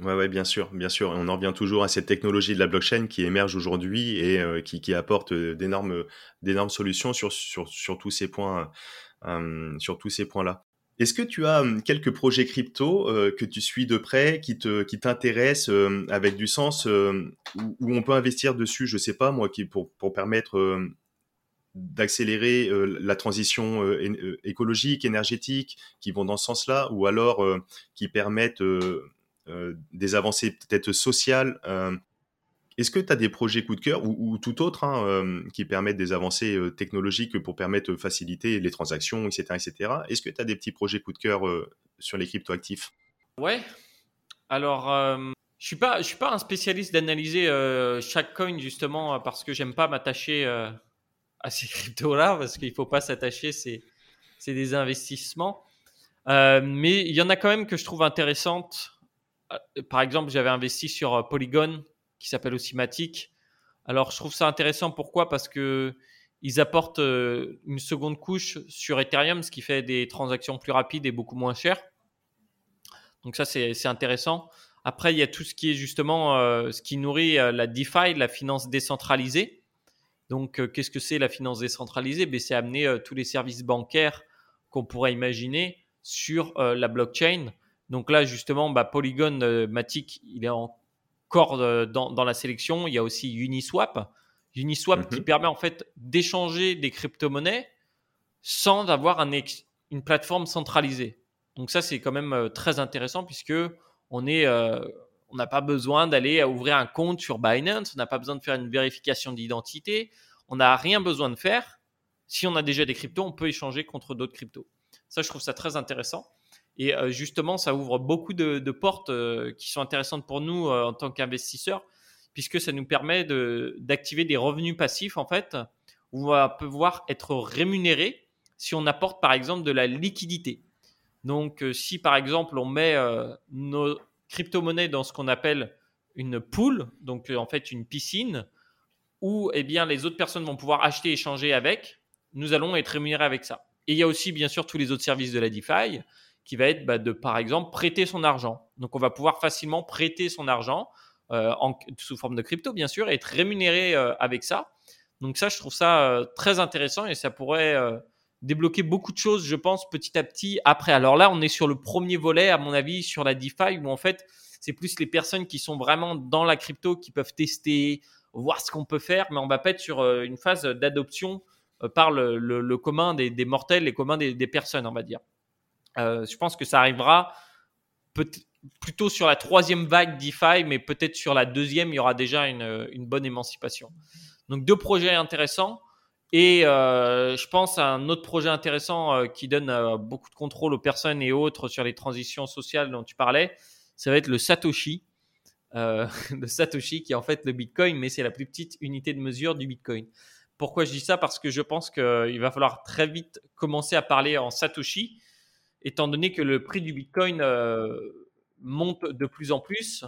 Ouais, ouais, bien sûr, bien sûr. On en revient toujours à cette technologie de la blockchain qui émerge aujourd'hui et euh, qui, apporte euh, d'énormes, solutions sur, sur, sur, tous ces points, euh, sur tous ces points-là. Est-ce que tu as quelques projets crypto que tu suis de près, qui t'intéressent avec du sens, où, on peut investir dessus, je sais pas moi, qui pour, pour permettre d'accélérer la transition écologique, énergétique, qui vont dans ce sens-là, ou alors qui permettent des avancées peut-être sociales. Euh, est-ce que tu as des projets coup de cœur ou, tout autre hein, euh, qui permettent des avancées technologiques pour permettre de faciliter les transactions, etc. etc. Est-ce que tu as des petits projets coup de cœur sur les cryptoactifs? Ouais. Alors, je suis pas, je suis pas un spécialiste d'analyser chaque coin justement parce que j'aime pas m'attacher à ces cryptos-là parce qu'il faut pas s'attacher, c'est, c'est des investissements. mais il y en a quand même que je trouve intéressantes euh, par exemple, j'avais investi sur euh, Polygon, qui s'appelle aussi Matic. Alors, je trouve ça intéressant. Pourquoi? Parce que ils apportent euh, une seconde couche sur Ethereum, ce qui fait des transactions plus rapides et beaucoup moins chères. Donc ça, c'est intéressant. Après, il y a tout ce qui est justement ce qui nourrit la DeFi, la finance décentralisée. Donc, qu'est-ce que c'est la finance décentralisée? Ben, C'est amener tous les services bancaires qu'on pourrait imaginer sur la blockchain donc là, justement, bah, Polygon euh, Matic, il est encore euh, dans, la sélection. Il y a aussi Uniswap. Uniswap qui mhm. permet en fait d'échanger des crypto-monnaies sans avoir une plateforme centralisée. Donc ça, c'est quand même euh, très intéressant puisque on est, on n'a pas besoin d'aller ouvrir un compte sur Binance, on n'a pas besoin de faire une vérification d'identité, on n'a rien besoin de faire. Si on a déjà des cryptos, on peut échanger contre d'autres cryptos. Ça, je trouve ça très intéressant. Et euh, justement, ça ouvre beaucoup de, portes euh, qui sont intéressantes pour nous euh, en tant qu'investisseurs, puisque ça nous permet d'activer des revenus passifs, en fait, où on va pouvoir être rémunéré si on apporte, par exemple, de la liquidité. Donc, si, par exemple, on met nos crypto-monnaies dans ce qu'on appelle une pool, donc en fait une piscine, où eh bien, les autres personnes vont pouvoir acheter et échanger avec, nous allons être rémunérés avec ça. Et il y a aussi, bien sûr, tous les autres services de la DeFi qui va être bah, de, par exemple, prêter son argent. Donc, on va pouvoir facilement prêter son argent euh, sous forme de crypto, bien sûr, et être rémunéré euh, avec ça. Donc, ça, je trouve ça euh, très intéressant et ça pourrait débloquer beaucoup de choses, je pense, petit à petit après. Alors là, on est sur le premier volet, à mon avis, sur la DeFi, où en fait, c'est plus les personnes qui sont vraiment dans la crypto qui peuvent tester, voir ce qu'on peut faire, mais on va pas être sur une phase d'adoption par le, commun des, mortels, les communs des personnes, on va dire. Euh, je pense que ça arrivera plutôt sur la troisième vague DeFi, mais peut-être sur la deuxième, il y aura déjà une, bonne émancipation. Donc deux projets intéressants. Et euh, je pense à un autre projet intéressant euh, qui donne beaucoup de contrôle aux personnes et autres sur les transitions sociales dont tu parlais. Ça va être le Satoshi. le Satoshi qui est en fait le Bitcoin, mais c'est la plus petite unité de mesure du Bitcoin. pourquoi je dis ça? Parce que je pense qu'il va falloir très vite commencer à parler en Satoshi, étant donné que le prix du Bitcoin monte de plus en plus.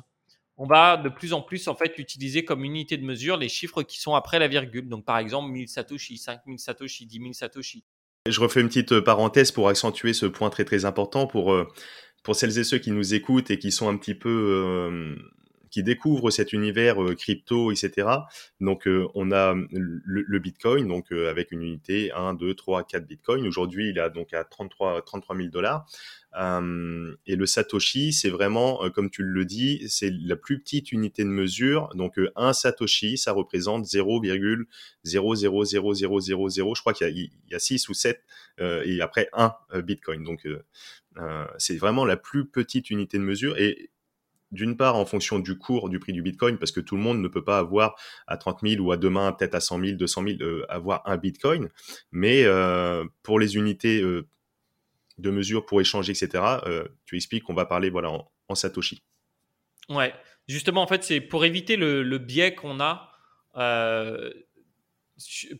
On va de plus en plus en fait utiliser comme unité de mesure les chiffres qui sont après la virgule. Donc par exemple 1000 Satoshi, 5000 Satoshi, 10 000 Satoshi. Je refais une petite parenthèse pour accentuer ce point très très important pour, pour celles et ceux qui nous écoutent et qui sont un petit peu qui découvrent cet univers euh, crypto, etc. Donc, euh, on a le, Bitcoin, donc euh, avec une unité 1, 2, 3, 4 Bitcoins. Aujourd'hui, il a donc à 33, 33 000 dollars. et le Satoshi, c'est vraiment, comme tu le dis, c'est la plus petite unité de mesure. Donc, un Satoshi, ça représente 0,000000. Je crois qu'il y, a 6 ou 7 et après 1 Bitcoin. Donc, c'est vraiment la plus petite unité de mesure. Et d'une part en fonction du cours du prix du Bitcoin, parce que tout le monde ne peut pas avoir à 30 000 ou à demain peut-être à 100 000, 200 000, avoir un Bitcoin. Mais euh, pour les unités euh, de mesure pour échanger, etc., euh, tu expliques qu'on va parler voilà, en, Satoshi. Ouais, justement, en fait, c'est pour éviter le, biais qu'on a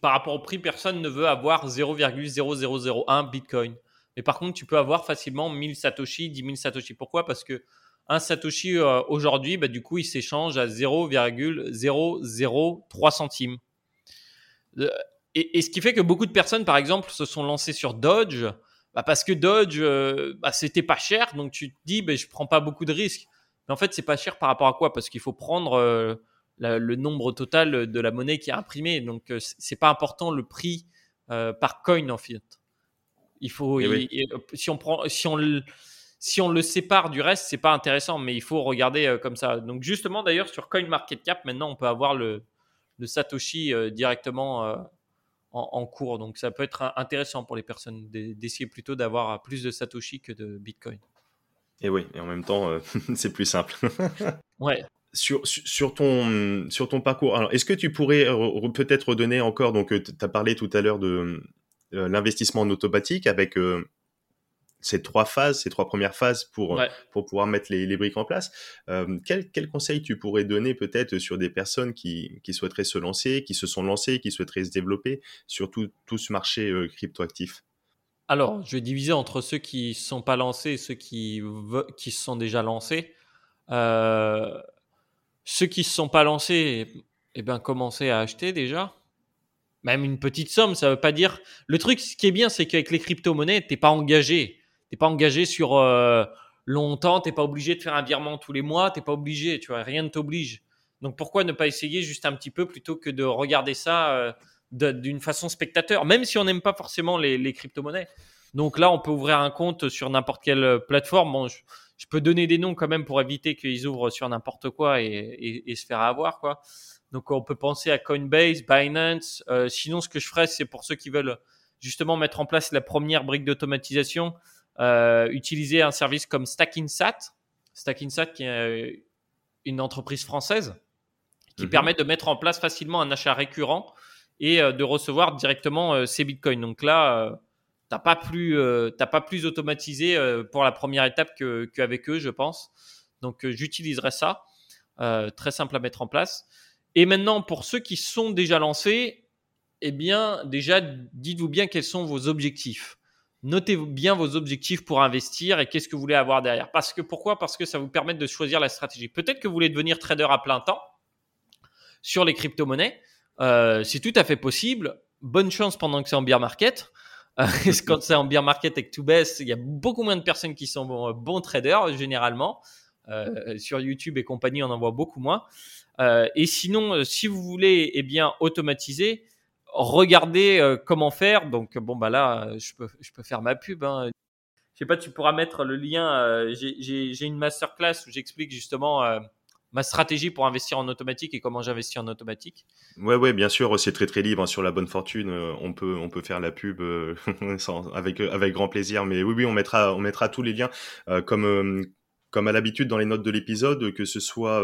par rapport au prix, personne ne veut avoir 0,0001 Bitcoin. Mais par contre, tu peux avoir facilement 1000 Satoshi, 10 000 Satoshi. Pourquoi? Parce que un Satoshi euh, aujourd'hui, bah, du coup, il s'échange à 0,003 centimes. Euh, et, ce qui fait que beaucoup de personnes, par exemple, se sont lancées sur Dodge, bah, parce que Dodge, euh, bah, c'était pas cher, donc tu te dis, bah, je prends pas beaucoup de risques. Mais en fait, c'est pas cher par rapport à quoi? Parce qu'il faut prendre le nombre total de la monnaie qui est imprimée. Donc, c'est pas important le prix par coin en fait. Il faut, eh si on prend, si on si on le sépare du reste, c'est pas intéressant, mais il faut regarder euh, comme ça. Donc justement, d'ailleurs, sur CoinMarketCap, maintenant, on peut avoir le, Satoshi euh, directement euh, en, cours. Donc ça peut être intéressant pour les personnes d'essayer plutôt d'avoir plus de Satoshi que de Bitcoin. Et oui, et en même temps, c'est plus simple. ouais. Sur, sur, ton, sur ton parcours, alors est-ce que tu pourrais peut-être redonner encore, donc tu as parlé tout à l'heure de l'investissement en automatique avec ces trois phases, ces trois premières phases pour, pour pouvoir mettre les, briques en place. Euh, quel, quel, conseil tu pourrais donner peut-être sur des personnes qui, qui, souhaiteraient se lancer, qui se sont lancées, qui souhaiteraient se développer sur tout, tout ce marché euh, cryptoactif? Alors, je vais diviser entre ceux qui ne sont pas lancés et ceux qui, qui se sont déjà lancés. Euh, ceux qui ne se sont pas lancés, eh bien, commencez à acheter déjà même une petite somme, ça veut pas dire. Le truc, ce qui est bien, c'est qu'avec les crypto-monnaies, t'es pas engagé t'es pas engagé sur euh, longtemps, t'es pas obligé de faire un virement tous les mois, t'es pas obligé, tu vois, rien ne t'oblige. Donc pourquoi ne pas essayer juste un petit peu plutôt que de regarder ça euh, d'une façon spectateur, même si on n'aime pas forcément les, crypto-monnaies. Donc là, on peut ouvrir un compte sur n'importe quelle euh, plateforme. Bon, je, peux donner des noms quand même pour éviter qu'ils ouvrent sur n'importe quoi et, se faire avoir, quoi. Donc on peut penser à Coinbase, Binance. sinon, ce que je ferais, c'est pour ceux qui veulent justement mettre en place la première brique d'automatisation, euh, utiliser un service comme Stackinsat. Stackinsat qui est une entreprise française qui mhm. permet de mettre en place facilement un achat récurrent et euh, de recevoir directement euh, ces bitcoins. Donc là, t'as pas plus, t'as pas plus automatisé pour la première étape qu'avec eux, je pense. Donc j'utiliserai ça, très simple à mettre en place. Et maintenant, pour ceux qui sont déjà lancés, eh bien, déjà, dites-vous bien quels sont vos objectifs notez bien vos objectifs pour investir et qu'est-ce que vous voulez avoir derrière. Parce que pourquoi? Parce que ça vous permet de choisir la stratégie. Peut-être que vous voulez devenir trader à plein temps sur les crypto-monnaies. Euh, c'est tout à fait possible. Bonne chance pendant que c'est en bear market. Euh, quand c'est en bear market et que tout baisse, il y a beaucoup moins de personnes qui sont bons, traders généralement. Euh, sur YouTube et compagnie, on en voit beaucoup moins. et sinon, si vous voulez eh bien automatiser, regardez euh, comment faire. Donc, bon, bah là, je peux, je peux faire ma pub. Hein. Je sais pas, tu pourras mettre le lien. Euh, j'ai une masterclass où j'explique justement euh, ma stratégie pour investir en automatique et comment j'investis en automatique. Ouais, ouais, bien sûr, c'est très très libre hein, sur la bonne fortune. on peut, on peut faire la pub avec avec grand plaisir. Mais oui, oui, on mettra, on mettra tous les liens comme comme à l'habitude dans les notes de l'épisode, que ce soit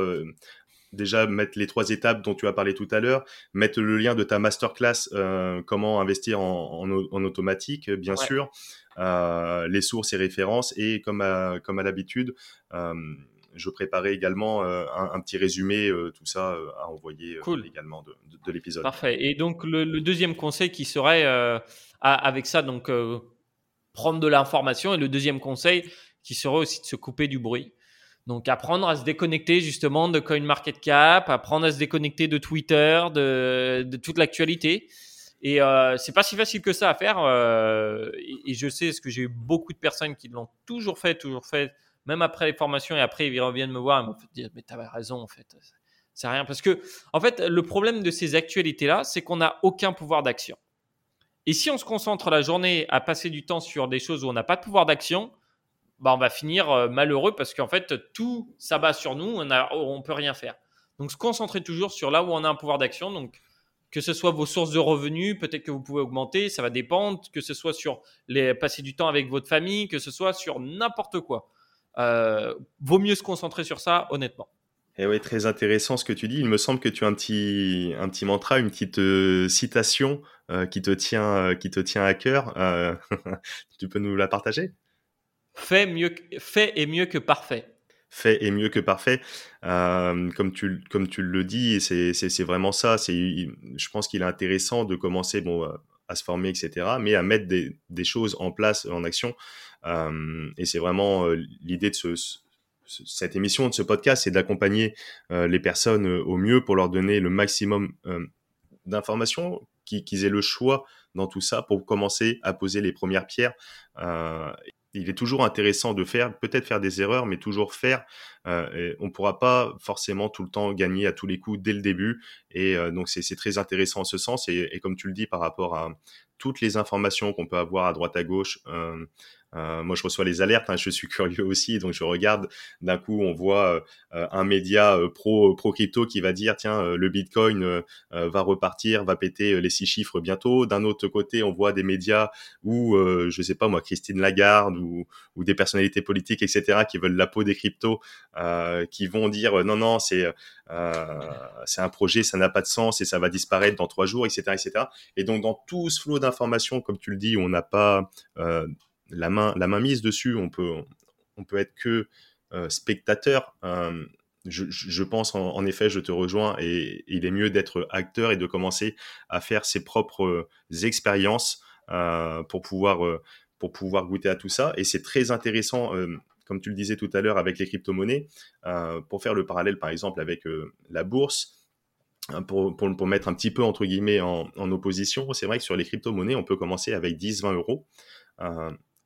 déjà mettre les trois étapes dont tu as parlé tout à l'heure, mettre le lien de ta masterclass, euh, comment investir en, automatique, bien sûr, euh, les sources et références, et comme à, comme à l'habitude, euh, je préparais également un, petit résumé, tout ça à envoyer également de, de, l'épisode. Parfait. Et donc le, deuxième conseil qui serait avec ça, donc prendre de l'information. Et le deuxième conseil qui serait aussi de se couper du bruit. Donc apprendre à se déconnecter justement de CoinMarketCap, apprendre à se déconnecter de Twitter, de, toute l'actualité. Et euh, c'est pas si facile que ça à faire. Euh, et, je sais, parce que j'ai eu beaucoup de personnes qui l'ont toujours fait, toujours fait, même après les formations. Et après, ils reviennent me voir et me disent Mais tu avais raison, en fait. C'est rien. Parce que, en fait, le problème de ces actualités-là, c'est qu'on n'a aucun pouvoir d'action. Et si on se concentre la journée à passer du temps sur des choses où on n'a pas de pouvoir d'action, bah on va finir euh, malheureux parce qu'en fait, tout s'abat sur nous, on ne peut rien faire. Donc, se concentrer toujours sur là où on a un pouvoir d'action. Donc, que ce soit vos sources de revenus, peut-être que vous pouvez augmenter, ça va dépendre, que ce soit sur les passer du temps avec votre famille, que ce soit sur n'importe quoi. Euh, vaut mieux se concentrer sur ça, honnêtement. Et eh oui, très intéressant ce que tu dis. Il me semble que tu as un petit, un petit mantra, une petite euh, citation qui, te tient, qui te tient à cœur. tu peux nous la partager? Fait, mieux, fait est mieux que parfait fait est mieux que parfait. Euh, comme, tu, comme tu le dis, c'est vraiment ça. Je pense qu'il est intéressant de commencer bon, à se former, etc., mais à mettre des, choses en place, en action. Euh, et c'est vraiment euh, l'idée de ce, cette émission, de ce podcast, c'est d'accompagner les personnes au mieux pour leur donner le maximum d'informations, qu'ils aient le choix dans tout ça pour commencer à poser les premières pierres il est toujours intéressant de faire, peut-être faire des erreurs, mais toujours faire. Euh, on ne pourra pas forcément tout le temps gagner à tous les coups dès le début. Et euh, donc, c'est très intéressant en ce sens. Et, et, comme tu le dis, par rapport à toutes les informations qu'on peut avoir à droite à gauche, euh, euh, moi, je reçois les alertes. Hein, je suis curieux aussi, donc je regarde. D'un coup, on voit euh, un média euh, pro pro crypto qui va dire tiens, le Bitcoin va repartir, va péter les six chiffres bientôt. D'un autre côté, on voit des médias où je sais pas moi, Christine Lagarde ou, des personnalités politiques, etc., qui veulent la peau des cryptos, qui vont dire non non, c'est c'est un projet, ça n'a pas de sens et ça va disparaître dans trois jours, etc., etc. Et donc dans tout ce flot d'informations, comme tu le dis, on n'a pas la main, la main mise dessus, on peut, on peut être que euh, spectateur. Euh, je, pense en, effet, je te rejoins, et, il est mieux d'être acteur et de commencer à faire ses propres euh, expériences pour pouvoir pour pouvoir goûter à tout ça. Et c'est très intéressant, comme tu le disais tout à l'heure, avec les crypto-monnaies, pour faire le parallèle, par exemple, avec la bourse. Hein, pour, pour, pour, mettre un petit peu entre guillemets en, en opposition, c'est vrai que sur les crypto-monnaies, on peut commencer avec 10-20 euros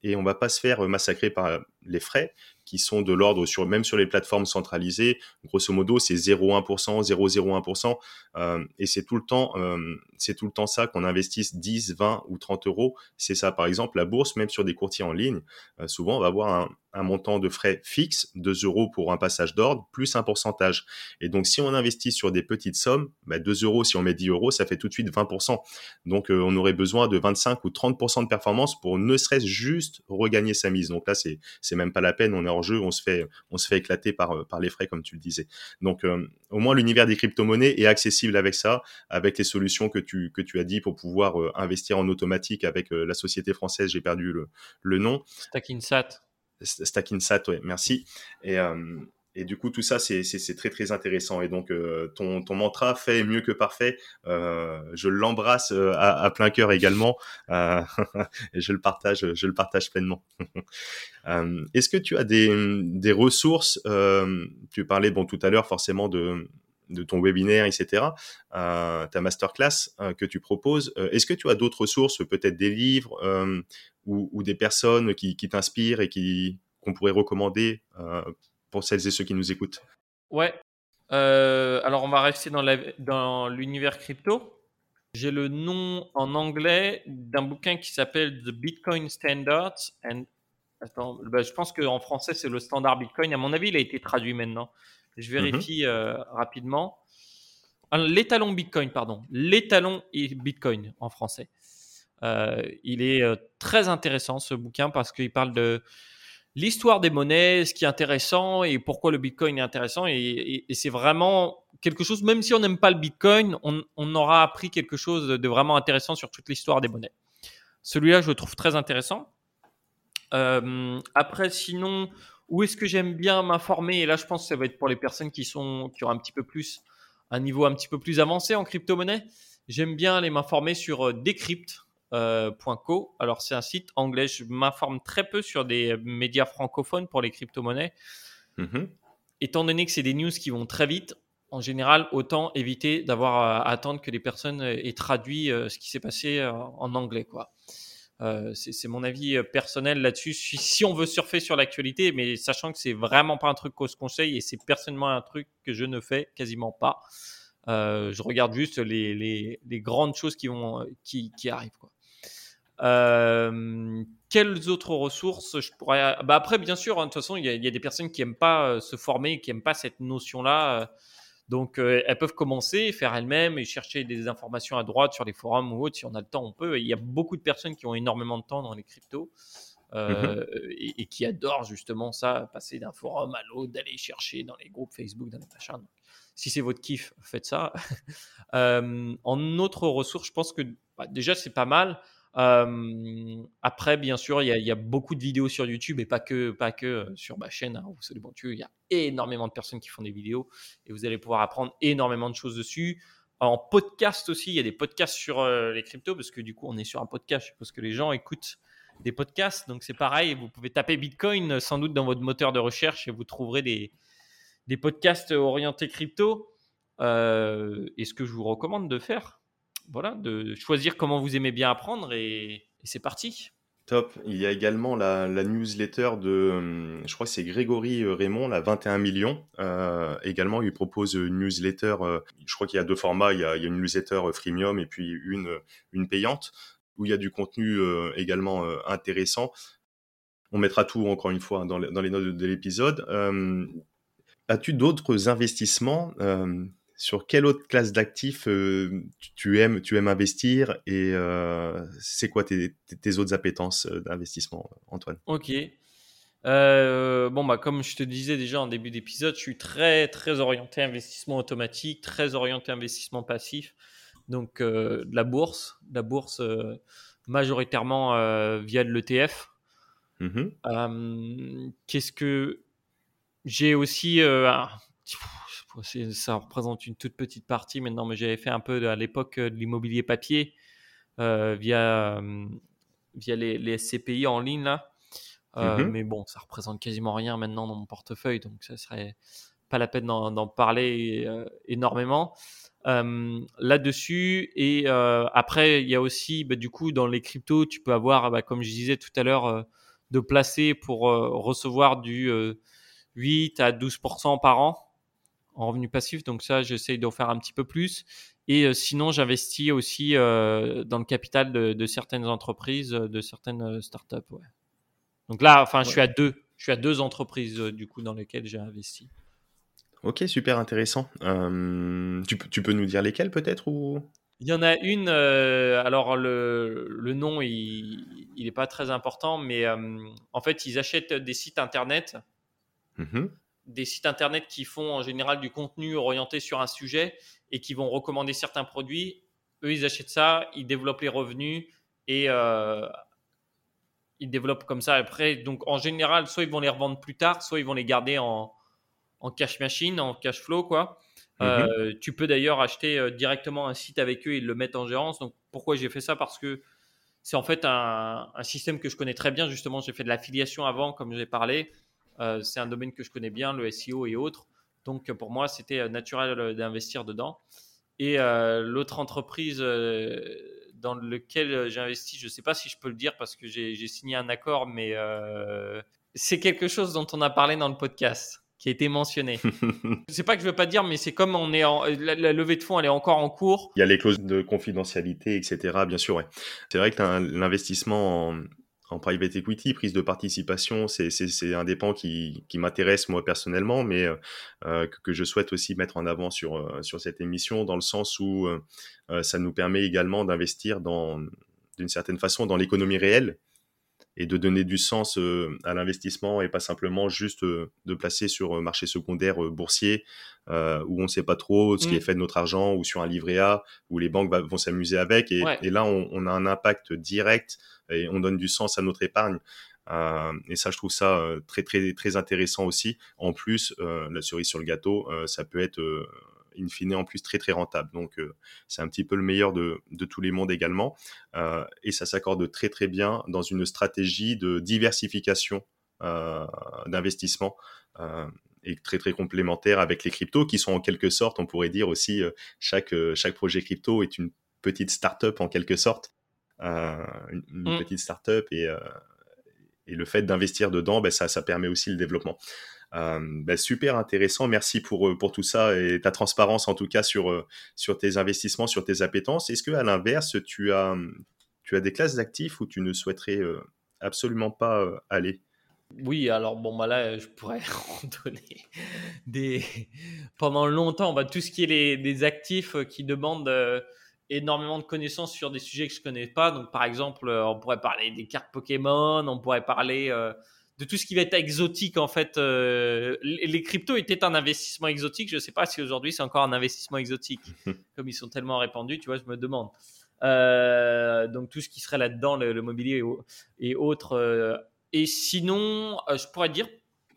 et on va pas se faire euh, massacrer par les frais qui sont de l'ordre sur même sur les plateformes centralisées. Grosso modo, c'est 0,1%, 0,01%, euh, et c'est tout le temps, euh, c'est tout le temps ça qu'on investisse 10, 20 ou 30 euros. C'est ça, par exemple, la bourse, même sur des courtiers en ligne, euh, souvent on va avoir un, montant de frais fixe, 2 euros pour un passage d'ordre, plus un pourcentage. Et donc, si on investit sur des petites sommes, bah, 2 euros, si on met 10 euros, ça fait tout de suite 20%. Donc, on aurait besoin de 25 ou 30% de performance pour ne serait-ce juste regagner sa mise. Donc là, c'est même pas la peine. On est jeu, on se fait, on se fait éclater par, euh, par les frais, comme tu le disais. Donc, euh, au moins, l'univers des crypto-monnaies est accessible avec ça, avec les solutions que tu, que tu as dit pour pouvoir euh, investir en automatique avec la société française, j'ai perdu le, le nom. Stackinsat. Stackinsat, oui, merci. Et, et du coup, tout ça, c'est très, très intéressant. Et donc, euh, ton, mantra fait mieux que parfait. Euh, je l'embrasse euh, à, plein cœur également. Et je le partage, je le partage pleinement. Est-ce que tu as des, ressources Tu parlais, bon, tout à l'heure, forcément, de, ton webinaire, etc., ta masterclass que tu proposes. Est-ce que tu as d'autres ressources, peut-être des livres ou, des personnes qui, qui t'inspirent et qu'on pourrait recommander pour celles et ceux qui nous écoutent Ouais. Euh, alors, on va rester dans l'univers crypto. J'ai le nom en anglais d'un bouquin qui s'appelle The Bitcoin Standards. And... Attends, bah, je pense qu'en français, c'est le standard Bitcoin. À mon avis, il a été traduit maintenant. Je vérifie mhm. euh, rapidement. Ah, l'étalon Bitcoin, pardon. L'étalon Bitcoin en français. Euh, il est très intéressant ce bouquin parce qu'il parle de l'histoire des monnaies, ce qui est intéressant et pourquoi le Bitcoin est intéressant. Et, c'est vraiment quelque chose, même si on n'aime pas le Bitcoin, on, aura appris quelque chose de vraiment intéressant sur toute l'histoire des monnaies. Celui-là, je le trouve très intéressant. Euh, après, sinon, où est-ce que j'aime bien m'informer? Et là, je pense que ça va être pour les personnes qui sont qui ont un petit peu plus un niveau un petit peu plus avancé en crypto-monnaie. J'aime bien aller m'informer sur Decrypt euh, .co. Alors c'est un site anglais. Je m'informe très peu sur des médias francophones pour les crypto-monnaies. Mm-hmm. Étant donné que c'est des news qui vont très vite, en général, autant éviter d'avoir à attendre que les personnes aient traduit euh, ce qui s'est passé euh, en anglais. quoi. c'est mon avis personnel là-dessus. Si on veut surfer sur l'actualité, mais sachant que c'est vraiment pas un truc qu'on se conseille et c'est personnellement un truc que je ne fais quasiment pas. je regarde juste les, les, les, grandes choses qui, vont, qui, qui arrivent. Quoi. Euh, quelles autres ressources je pourrais. Bah après, bien sûr, hein, de toute façon, il y, a des personnes qui n'aiment pas euh, se former, qui n'aiment pas cette notion-là. Euh. donc, elles peuvent commencer, faire elles-mêmes et chercher des informations à droite sur les forums ou autres. Si on a le temps, on peut. Il y a beaucoup de personnes qui ont énormément de temps dans les cryptos. Mmh et, qui adorent justement ça, passer d'un forum à l'autre, d'aller chercher dans les groupes Facebook, dans les machins. si c'est votre kiff, faites ça. en autre ressources, je pense que bah, déjà c'est pas mal. Euh, après, bien sûr, il y, a, beaucoup de vidéos sur YouTube et pas que, pas que euh, sur ma chaîne. Hein, vous bon il y a énormément de personnes qui font des vidéos et vous allez pouvoir apprendre énormément de choses dessus. En podcast aussi, il y a des podcasts sur euh, les cryptos parce que du coup, on est sur un podcast. parce que les gens écoutent des podcasts. Donc, c'est pareil. Vous pouvez taper Bitcoin sans doute dans votre moteur de recherche et vous trouverez des, des podcasts orientés crypto. et ce que je vous recommande de faire, voilà, de choisir comment vous aimez bien apprendre et, c'est parti. Top. Il y a également la, newsletter de, hum, je crois que c'est Grégory euh, Raymond, la 21 millions. Euh, également, il propose une newsletter. Euh, je crois qu'il y a deux formats. Il y a, une newsletter freemium et puis une, une payante où il y a du contenu également intéressant. On mettra tout encore une fois dans, les, notes de, l'épisode. As-tu d'autres investissements? Sur quelle autre classe d'actifs euh, tu, aimes, tu aimes investir et euh, c'est quoi tes, autres appétences euh, d'investissement, Antoine? Ok. bon, bah, comme je te disais déjà en début d'épisode, je suis très, très orienté investissement automatique, très orienté investissement passif. Donc, de la bourse, la bourse majoritairement via de l'ETF. Mmh qu'est-ce que j'ai aussi ça représente une toute petite partie maintenant, mais j'avais fait un peu à l'époque euh, de l'immobilier papier euh, via, euh, via les, SCPI en ligne là. Mmh mais bon, ça représente quasiment rien maintenant dans mon portefeuille, donc ça serait pas la peine d'en parler énormément là-dessus. Et après, il y a aussi, bah, du coup, dans les cryptos, tu peux avoir, bah, comme je disais tout à l'heure, de placer pour recevoir du 8 à 12% par an en revenu passif. Donc ça, j'essaye d'en faire un petit peu plus. Et euh, sinon, j'investis aussi euh, dans le capital de, certaines entreprises, euh, de certaines startups. Ouais. Donc là, enfin, je suis à deux. Je suis à deux entreprises du coup dans lesquelles j'ai investi. Ok, super intéressant. tu, tu, peux nous dire lesquelles peut-être ou? Il y en a une. alors le, le, nom, il n'est pas très important, mais en fait, ils achètent des sites internet. Mmh des sites internet qui font en général du contenu orienté sur un sujet et qui vont recommander certains produits. Eux, ils achètent ça, ils développent les revenus et euh, ils développent comme ça après. Donc en général, soit ils vont les revendre plus tard, soit ils vont les garder en, cash machine, en cash flow, quoi. Mhm. Euh, tu peux d'ailleurs acheter euh, directement un site avec eux et le mettre en gérance. Donc pourquoi j'ai fait ça? Parce que c'est en fait un, un, système que je connais très bien. Justement, j'ai fait de l'affiliation avant, comme j'ai parlé. Euh, c'est un domaine que je connais bien, le SEO et autres. Donc pour moi, c'était euh, naturel euh, d'investir dedans. Et l'autre entreprise dans lequel j'ai investi, je ne sais pas si je peux le dire parce que j'ai signé un accord, mais c'est quelque chose dont on a parlé dans le podcast qui a été mentionné. c'est pas que je veux pas dire, mais c'est comme on est en, la, levée de fonds, elle est encore en cours. Il y a les clauses de confidentialité, etc. Bien sûr, ouais. C'est vrai que l'investissement en, en private equity, prise de participation, c'est un des pans qui, qui m'intéresse moi personnellement, mais euh, euh, que, je souhaite aussi mettre en avant sur, euh, sur cette émission, dans le sens où ça nous permet également d'investir d'une certaine façon dans l'économie réelle et de donner du sens à l'investissement et pas simplement juste de placer sur un marché secondaire boursier où on ne sait pas trop ce qui est mmh. fait de notre argent ou sur un livret A où les banques vont s'amuser avec et, et là on, on, a un impact direct et on donne du sens à notre épargne. et ça, je trouve ça très très très intéressant aussi. En plus, la cerise sur le gâteau, ça peut être in fine en plus très très rentable. Donc c'est un petit peu le meilleur de, de tous les mondes également. et ça s'accorde très très bien dans une stratégie de diversification d'investissement et très très complémentaire avec les cryptos qui sont en quelque sorte, on pourrait dire aussi, euh, chaque, euh, chaque projet crypto est une petite start-up en quelque sorte, euh, une, mmh. petite start-up et, et le fait d'investir dedans, ben, ça, ça permet aussi le développement. Ben, super intéressant, merci pour, pour tout ça et ta transparence en tout cas sur, sur tes investissements, sur tes appétences. Est-ce que à l'inverse, tu as, tu as des classes d'actifs où tu ne souhaiterais absolument pas aller? Oui, alors bon, bah là, je pourrais en donner. Pendant longtemps, bah, tout ce qui est les, des actifs euh, qui demandent euh, énormément de connaissances sur des sujets que je ne connais pas. Donc, par exemple, euh, on pourrait parler des cartes Pokémon, on pourrait parler de tout ce qui va être exotique. En fait, les, cryptos étaient un investissement exotique. Je ne sais pas si aujourd'hui c'est encore un investissement exotique. Comme ils sont tellement répandus, tu vois, je me demande. donc, tout ce qui serait là-dedans, le, mobilier et, et autres et sinon, euh, je pourrais dire,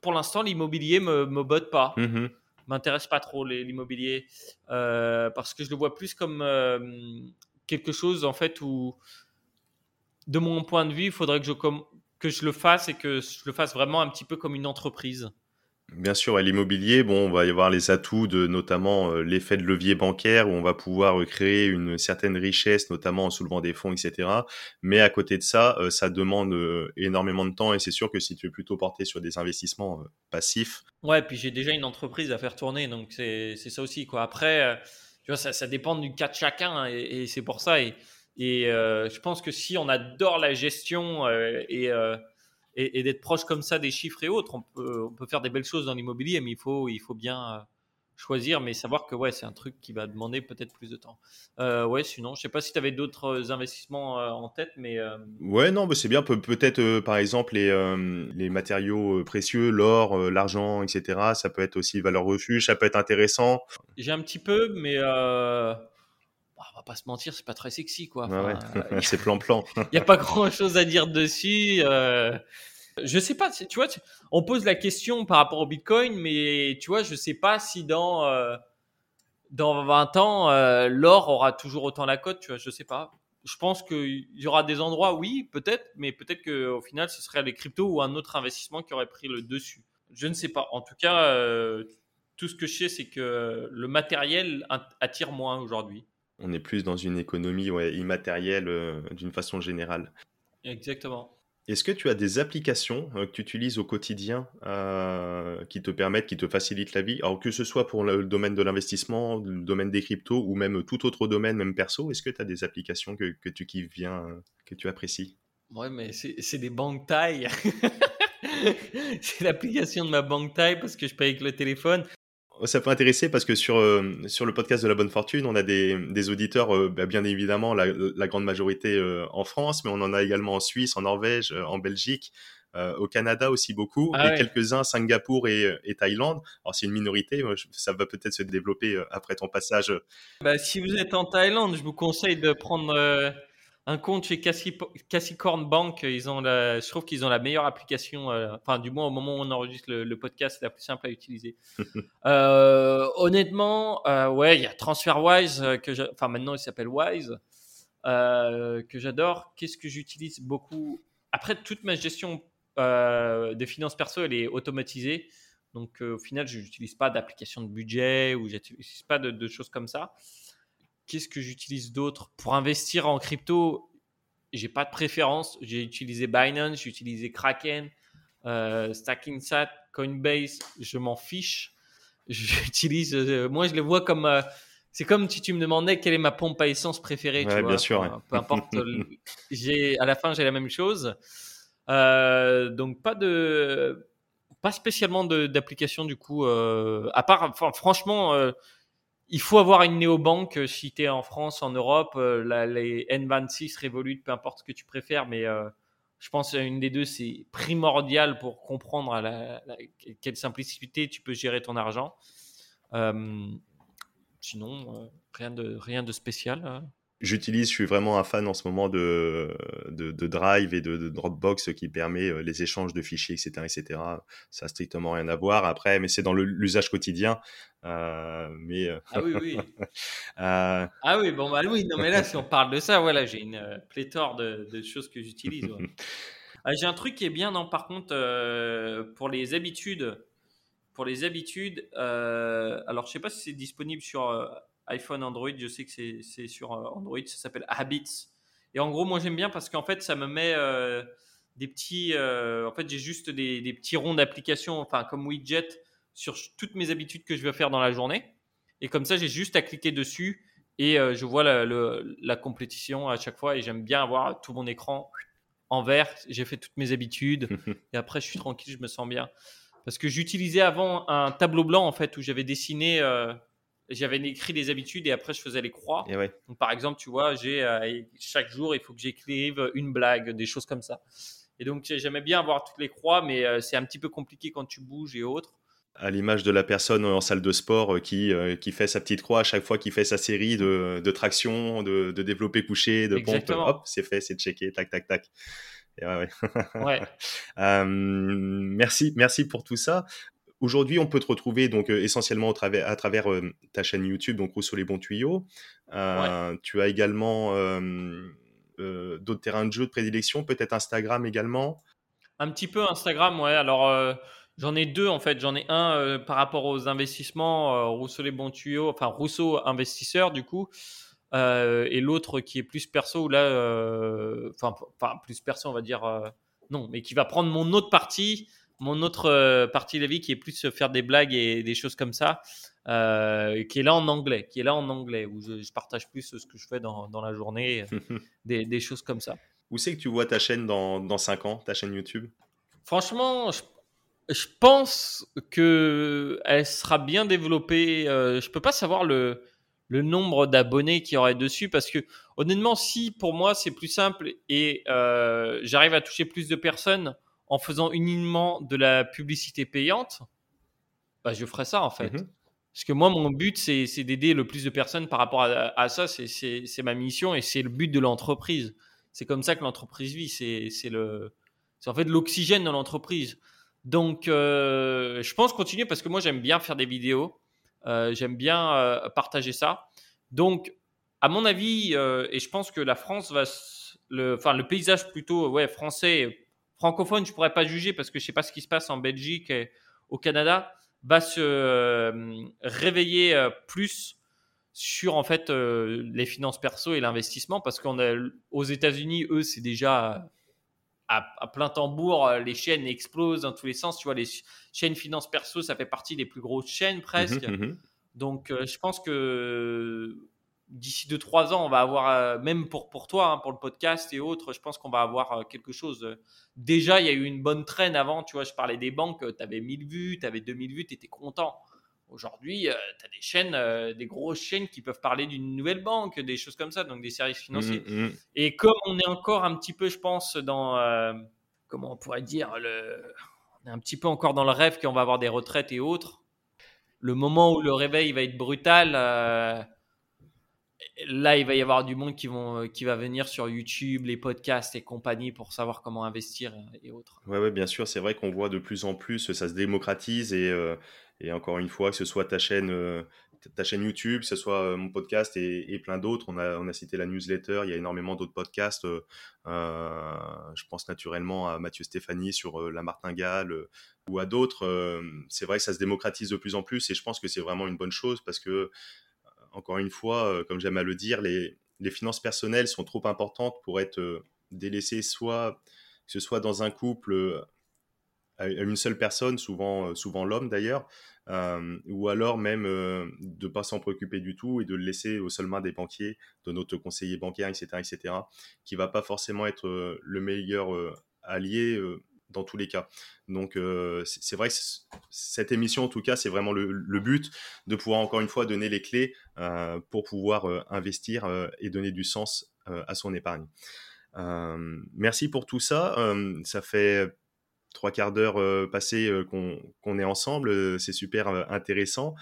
pour l'instant, l'immobilier me, me botte pas. Mmh M'intéresse pas trop l'immobilier euh, parce que je le vois plus comme euh, quelque chose en fait où, de mon point de vue, il faudrait que je, que je le fasse et que je le fasse vraiment un petit peu comme une entreprise. Bien sûr, à l'immobilier, bon, on va y avoir les atouts de notamment euh, l'effet de levier bancaire où on va pouvoir euh, créer une certaine richesse, notamment en soulevant des fonds, etc. Mais à côté de ça, euh, ça demande énormément de temps et c'est sûr que si tu es plutôt porté sur des investissements passifs. Ouais, puis j'ai déjà une entreprise à faire tourner, donc c'est ça aussi. Quoi. Après, tu vois, ça, ça dépend du cas de chacun hein, et, c'est pour ça. Et, et je pense que si on adore la gestion et et, d'être proche comme ça des chiffres et autres. On peut, on peut faire des belles choses dans l'immobilier, mais il faut, il faut bien euh, choisir, mais savoir que ouais, c'est un truc qui va demander peut-être plus de temps. Euh, ouais, sinon, je sais pas si tu avais d'autres investissements euh, en tête, mais. Ouais, non, mais c'est bien. peut-être, par exemple, les, les matériaux précieux, l'or, l'argent, etc. Ça peut être aussi valeur refuge, ça peut être intéressant. J'ai un petit peu, mais bah, on va pas se mentir, c'est pas très sexy, quoi. c'est plan-plan. Il n'y a pas grand-chose à dire dessus. Euh, je sais pas, tu vois, on pose la question par rapport au Bitcoin, mais tu vois, je sais pas si dans, euh, dans 20 ans, euh, l'or aura toujours autant la cote, tu vois, je sais pas. Je pense qu'il y aura des endroits, oui, peut-être, mais peut-être qu'au final, ce serait les cryptos ou un autre investissement qui aurait pris le dessus. Je ne sais pas. En tout cas, tout ce que je sais, c'est que le matériel attire moins aujourd'hui on est plus dans une économie immatérielle euh, d'une façon générale. Exactement. Est-ce que tu as des applications euh, que tu utilises au quotidien euh, qui te permettent, qui te facilitent la vie? Alors que ce soit pour le, domaine de l'investissement, le domaine des cryptos ou même tout autre domaine, même perso, est-ce que tu as des applications que, tu kiffes bien, que tu apprécies? Ouais, mais c'est des banques taille. c'est l'application de ma banque taille parce que je paye avec le téléphone ça peut intéresser parce que sur, euh, sur le podcast de la bonne fortune, on a des, des auditeurs, euh, bah, bien évidemment, la, la grande majorité euh, en France, mais on en a également en Suisse, en Norvège, en Belgique, au Canada aussi beaucoup, ah et quelques-uns Singapour et, et, Thaïlande. Alors c'est une minorité, ça va peut-être se développer après ton passage. Bah, si vous êtes en Thaïlande, je vous conseille de prendre un compte chez Cassicorn Bank. Ils ont la, je trouve qu'ils ont la meilleure application. Euh, enfin, du moins au moment où on enregistre le, podcast, c'est la plus simple à utiliser. Euh, honnêtement, euh, ouais, il y a TransferWise que, enfin maintenant il s'appelle Wise que j'adore. Qu'est-ce que j'utilise beaucoup? Après, toute ma gestion des finances perso, elle est automatisée. Donc au final, je n'utilise pas d'application de budget ou j'utilise pas de, de choses comme ça qu'est-ce que j'utilise d'autre? Pour investir en crypto, j'ai pas de préférence. J'ai utilisé Binance, j'ai utilisé Kraken, euh, StackingSat, Coinbase, je m'en fiche. J'utilise, euh, moi je les vois comme, euh, c'est comme si tu me demandais quelle est ma pompe à essence préférée. tu vois, bien sûr. Peu importe, j'ai, à la fin j'ai la même chose. donc pas de, pas spécialement d'application du coup, à part, franchement il faut avoir une néobanque euh, si tu es en France, en Europe. Euh, les N26, Revolut, peu importe ce que tu préfères, mais euh, je pense une des deux, c'est primordial pour comprendre à la, quelle simplicité tu peux gérer ton argent. sinon, rien, de, rien de spécial. J'utilise, je suis vraiment un fan en ce moment de, de, Drive et de, Dropbox qui permet euh, les échanges de fichiers, etc., etc. Ça n'a strictement rien à voir après, mais c'est dans l'usage quotidien. Euh, mais euh, ah oui, oui. Ah oui, bon bah oui, non mais là si on parle de ça, voilà, j'ai une pléthore de, choses que j'utilise. Ah, j'ai un truc qui est bien, non, par contre, pour les habitudes. Pour les habitudes, alors je sais pas si c'est disponible sur iPhone, Android, je sais que c'est sur euh, Android, ça s'appelle Habits. Et en gros, moi j'aime bien parce qu'en fait, ça me met euh, des petits. Euh, en fait, j'ai juste des, petits ronds d'application, enfin comme widget, sur toutes mes habitudes que je vais faire dans la journée. Et comme ça, j'ai juste à cliquer dessus et je vois la, la, compétition à chaque fois. Et j'aime bien avoir tout mon écran en vert. J'ai fait toutes mes habitudes et après, je suis tranquille, je me sens bien. Parce que j'utilisais avant un tableau blanc en fait où j'avais dessiné j'avais écrit des habitudes et après je faisais les croix. Donc, par exemple, tu vois, j'ai euh, chaque jour, il faut que j'écrive une blague, des choses comme ça. Et donc, j'aimais bien avoir toutes les croix, mais euh, c'est un petit peu compliqué quand tu bouges et autres. À l'image de la personne en salle de sport euh, qui, qui fait sa petite croix à chaque fois qu'il fait sa série de, de traction, de, de développé couché, de pompe, hop, c'est fait, c'est checké, tac, tac, tac. Ouais, ouais. merci, merci pour tout ça. Aujourd'hui, on peut te retrouver donc euh, essentiellement au travers, à travers euh, ta chaîne YouTube, donc Rousseau les bons tuyaux. Euh, tu as également d'autres terrains de jeu de prédilection, peut-être Instagram également. Un petit peu Instagram, ouais. Alors j'en ai deux en fait. J'en ai un par rapport aux investissements, Rousseau les bons tuyaux, enfin Rousseau investisseur du coup. et l'autre qui est plus perso, là, enfin, plus perso, on va dire, non, mais qui va prendre mon autre partie mon autre euh, partie de la vie qui est plus faire des blagues et des choses comme ça, euh, qui est là en anglais, qui est là en anglais, où je, partage plus ce que je fais dans, dans la journée, des, des, choses comme ça. Où c'est que tu vois ta chaîne dans, dans 5 ans, ta chaîne YouTube? Franchement, je, je pense qu'elle sera bien développée. Euh, je peux pas savoir le, le nombre d'abonnés qu'il y aurait dessus parce que honnêtement, si pour moi c'est plus simple et euh, j'arrive à toucher plus de personnes en faisant uniquement de la publicité payante, bah, je ferai ça en fait. Mhm. Parce que moi, mon but, c'est d'aider le plus de personnes par rapport à, ça. C'est ma mission et c'est le but de l'entreprise. C'est comme ça que l'entreprise vit. C'est en fait l'oxygène de l'entreprise. Donc, euh, je pense continuer parce que moi, j'aime bien faire des vidéos. Euh, j'aime bien euh, partager ça. Donc, à mon avis, et je pense que la France va, le, enfin, le paysage plutôt ouais, français francophone, je pourrais pas juger parce que je sais pas ce qui se passe en Belgique et au Canada, va se euh, réveiller euh, plus sur en fait euh, les finances perso et l'investissement parce qu'on a aux États-Unis, eux, c'est déjà à, plein tambour, les chaînes explosent dans tous les sens. Tu vois, les chaînes finances perso, ça fait partie des plus grosses chaînes presque. Mmh mmh Donc, je pense que d'ici 2-3 ans, on va avoir, euh, même pour, pour toi, hein, pour le podcast et autres, je pense qu'on va avoir euh, quelque chose. Euh, déjà, il y a eu une bonne traîne avant, tu vois, je parlais des banques, tu avais 1000 vues, tu avais 2000 vues, tu étais content. Aujourd'hui, tu as des chaînes, des grosses chaînes qui peuvent parler d'une nouvelle banque, des choses comme ça, donc des services financiers. Mmh, mmh. Et comme on est encore un petit peu, je pense, dans, comment on pourrait dire, le, on est un petit peu encore dans le rêve qu'on va avoir des retraites et autres, le moment où le réveil va être brutal là, il va y avoir du monde qui, vont, euh, qui va venir sur YouTube, les podcasts et compagnie pour savoir comment investir et autres. Oui, ouais, bien sûr, c'est vrai qu'on voit de plus en plus, ça se démocratise et, euh, et encore une fois, que ce soit ta chaîne, euh, ta chaîne YouTube, que ce soit mon podcast et, plein d'autres, on a, on a cité la newsletter, il y a énormément d'autres podcasts. je pense naturellement à Mathieu Stéphanie sur la martingale ou à d'autres. c'est vrai que ça se démocratise de plus en plus et je pense que c'est vraiment une bonne chose parce que encore une fois, euh, comme j'aime à le dire, les, finances personnelles sont trop importantes pour être euh, délaissées, soit que ce soit dans un couple euh, à une seule personne, souvent, souvent l'homme d'ailleurs, ou alors même de ne pas s'en préoccuper du tout et de le laisser aux seules mains des banquiers, de notre conseiller bancaire, etc., etc., qui va pas forcément être le meilleur allié dans tous les cas. Donc euh, c'est vrai que cette émission, en tout cas, c'est vraiment le, but de pouvoir encore une fois donner les clés euh, pour pouvoir euh, investir et donner du sens à son épargne. merci pour tout ça. ça fait trois quarts d'heure passés qu'on est ensemble. C'est super intéressant.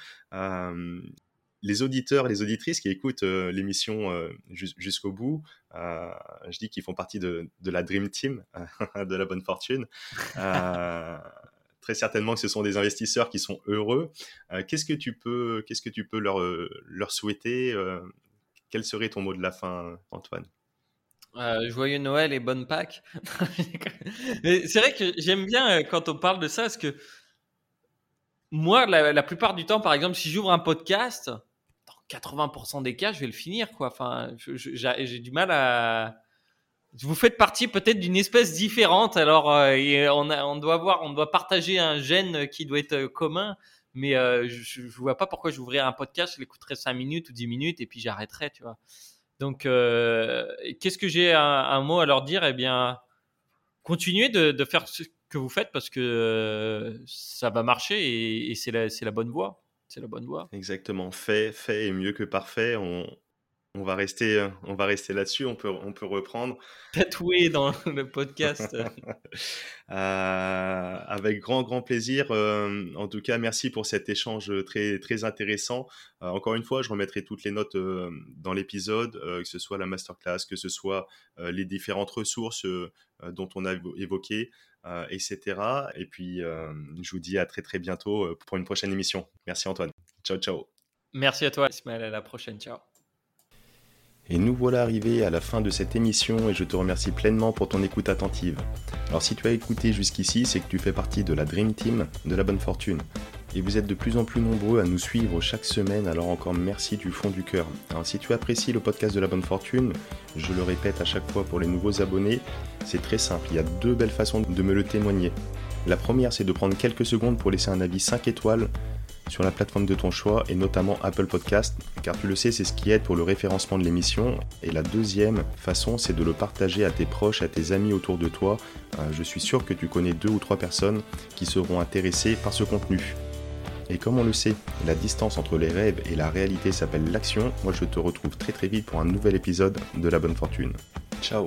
Les auditeurs, les auditrices qui écoutent l'émission jusqu'au bout, je dis qu'ils font partie de, la Dream Team, de la bonne fortune. très certainement que ce sont des investisseurs qui sont heureux. qu'est-ce que tu peux, qu'est-ce que tu peux leur, leur souhaiter Quel serait ton mot de la fin, Antoine? Euh, joyeux Noël et bonne Pâques. c'est vrai que j'aime bien euh, quand on parle de ça, parce que moi, la, plupart du temps, par exemple, si j'ouvre un podcast, 80% des cas, je vais le finir, quoi. Enfin, j'ai du mal à. Vous faites partie peut-être d'une espèce différente, alors euh, on, doit voir, on doit partager un gène qui doit être commun, mais je, ne vois pas pourquoi j'ouvrirais un podcast, je l'écouterais 5 minutes ou 10 minutes et puis j'arrêterais, tu vois. Donc, euh, qu'est-ce que j'ai un, mot à leur dire? Eh bien, continuez de, faire ce que vous faites parce que euh, ça va marcher et, c'est la, bonne voie. C'est la bonne voie. Exactement. Fait, fait est mieux que parfait. On, on va rester, euh, on va rester là-dessus. On peut, on peut reprendre. Tatoué dans le podcast. Euh, avec grand, grand plaisir. Euh, en tout cas, merci pour cet échange très, très intéressant. encore une fois, je remettrai toutes les notes dans l'épisode, que ce soit la masterclass, que ce soit les différentes ressources dont on a évoqué. Etc. Et puis, je vous dis à très très bientôt pour une prochaine émission. Merci Antoine. Ciao, ciao. Merci à toi, Ismaël. À la prochaine. Ciao. Et nous voilà arrivés à la fin de cette émission et je te remercie pleinement pour ton écoute attentive. Alors si tu as écouté jusqu'ici, c'est que tu fais partie de la Dream Team de la bonne fortune. Et vous êtes de plus en plus nombreux à nous suivre chaque semaine, alors encore merci du fond du cœur. Alors si tu apprécies le podcast de la bonne fortune, je le répète à chaque fois pour les nouveaux abonnés, c'est très simple, il y a deux belles façons de me le témoigner. La première, c'est de prendre quelques secondes pour laisser un avis 5 étoiles sur la plateforme de ton choix et notamment Apple Podcast, car tu le sais, c'est ce qui aide pour le référencement de l'émission. Et la deuxième façon, c'est de le partager à tes proches, à tes amis autour de toi. Euh, je suis sûr que tu connais deux ou trois personnes qui seront intéressées par ce contenu. Et comme on le sait, la distance entre les rêves et la réalité s'appelle l'action. Moi, je te retrouve très très vite pour un nouvel épisode de La Bonne Fortune. Ciao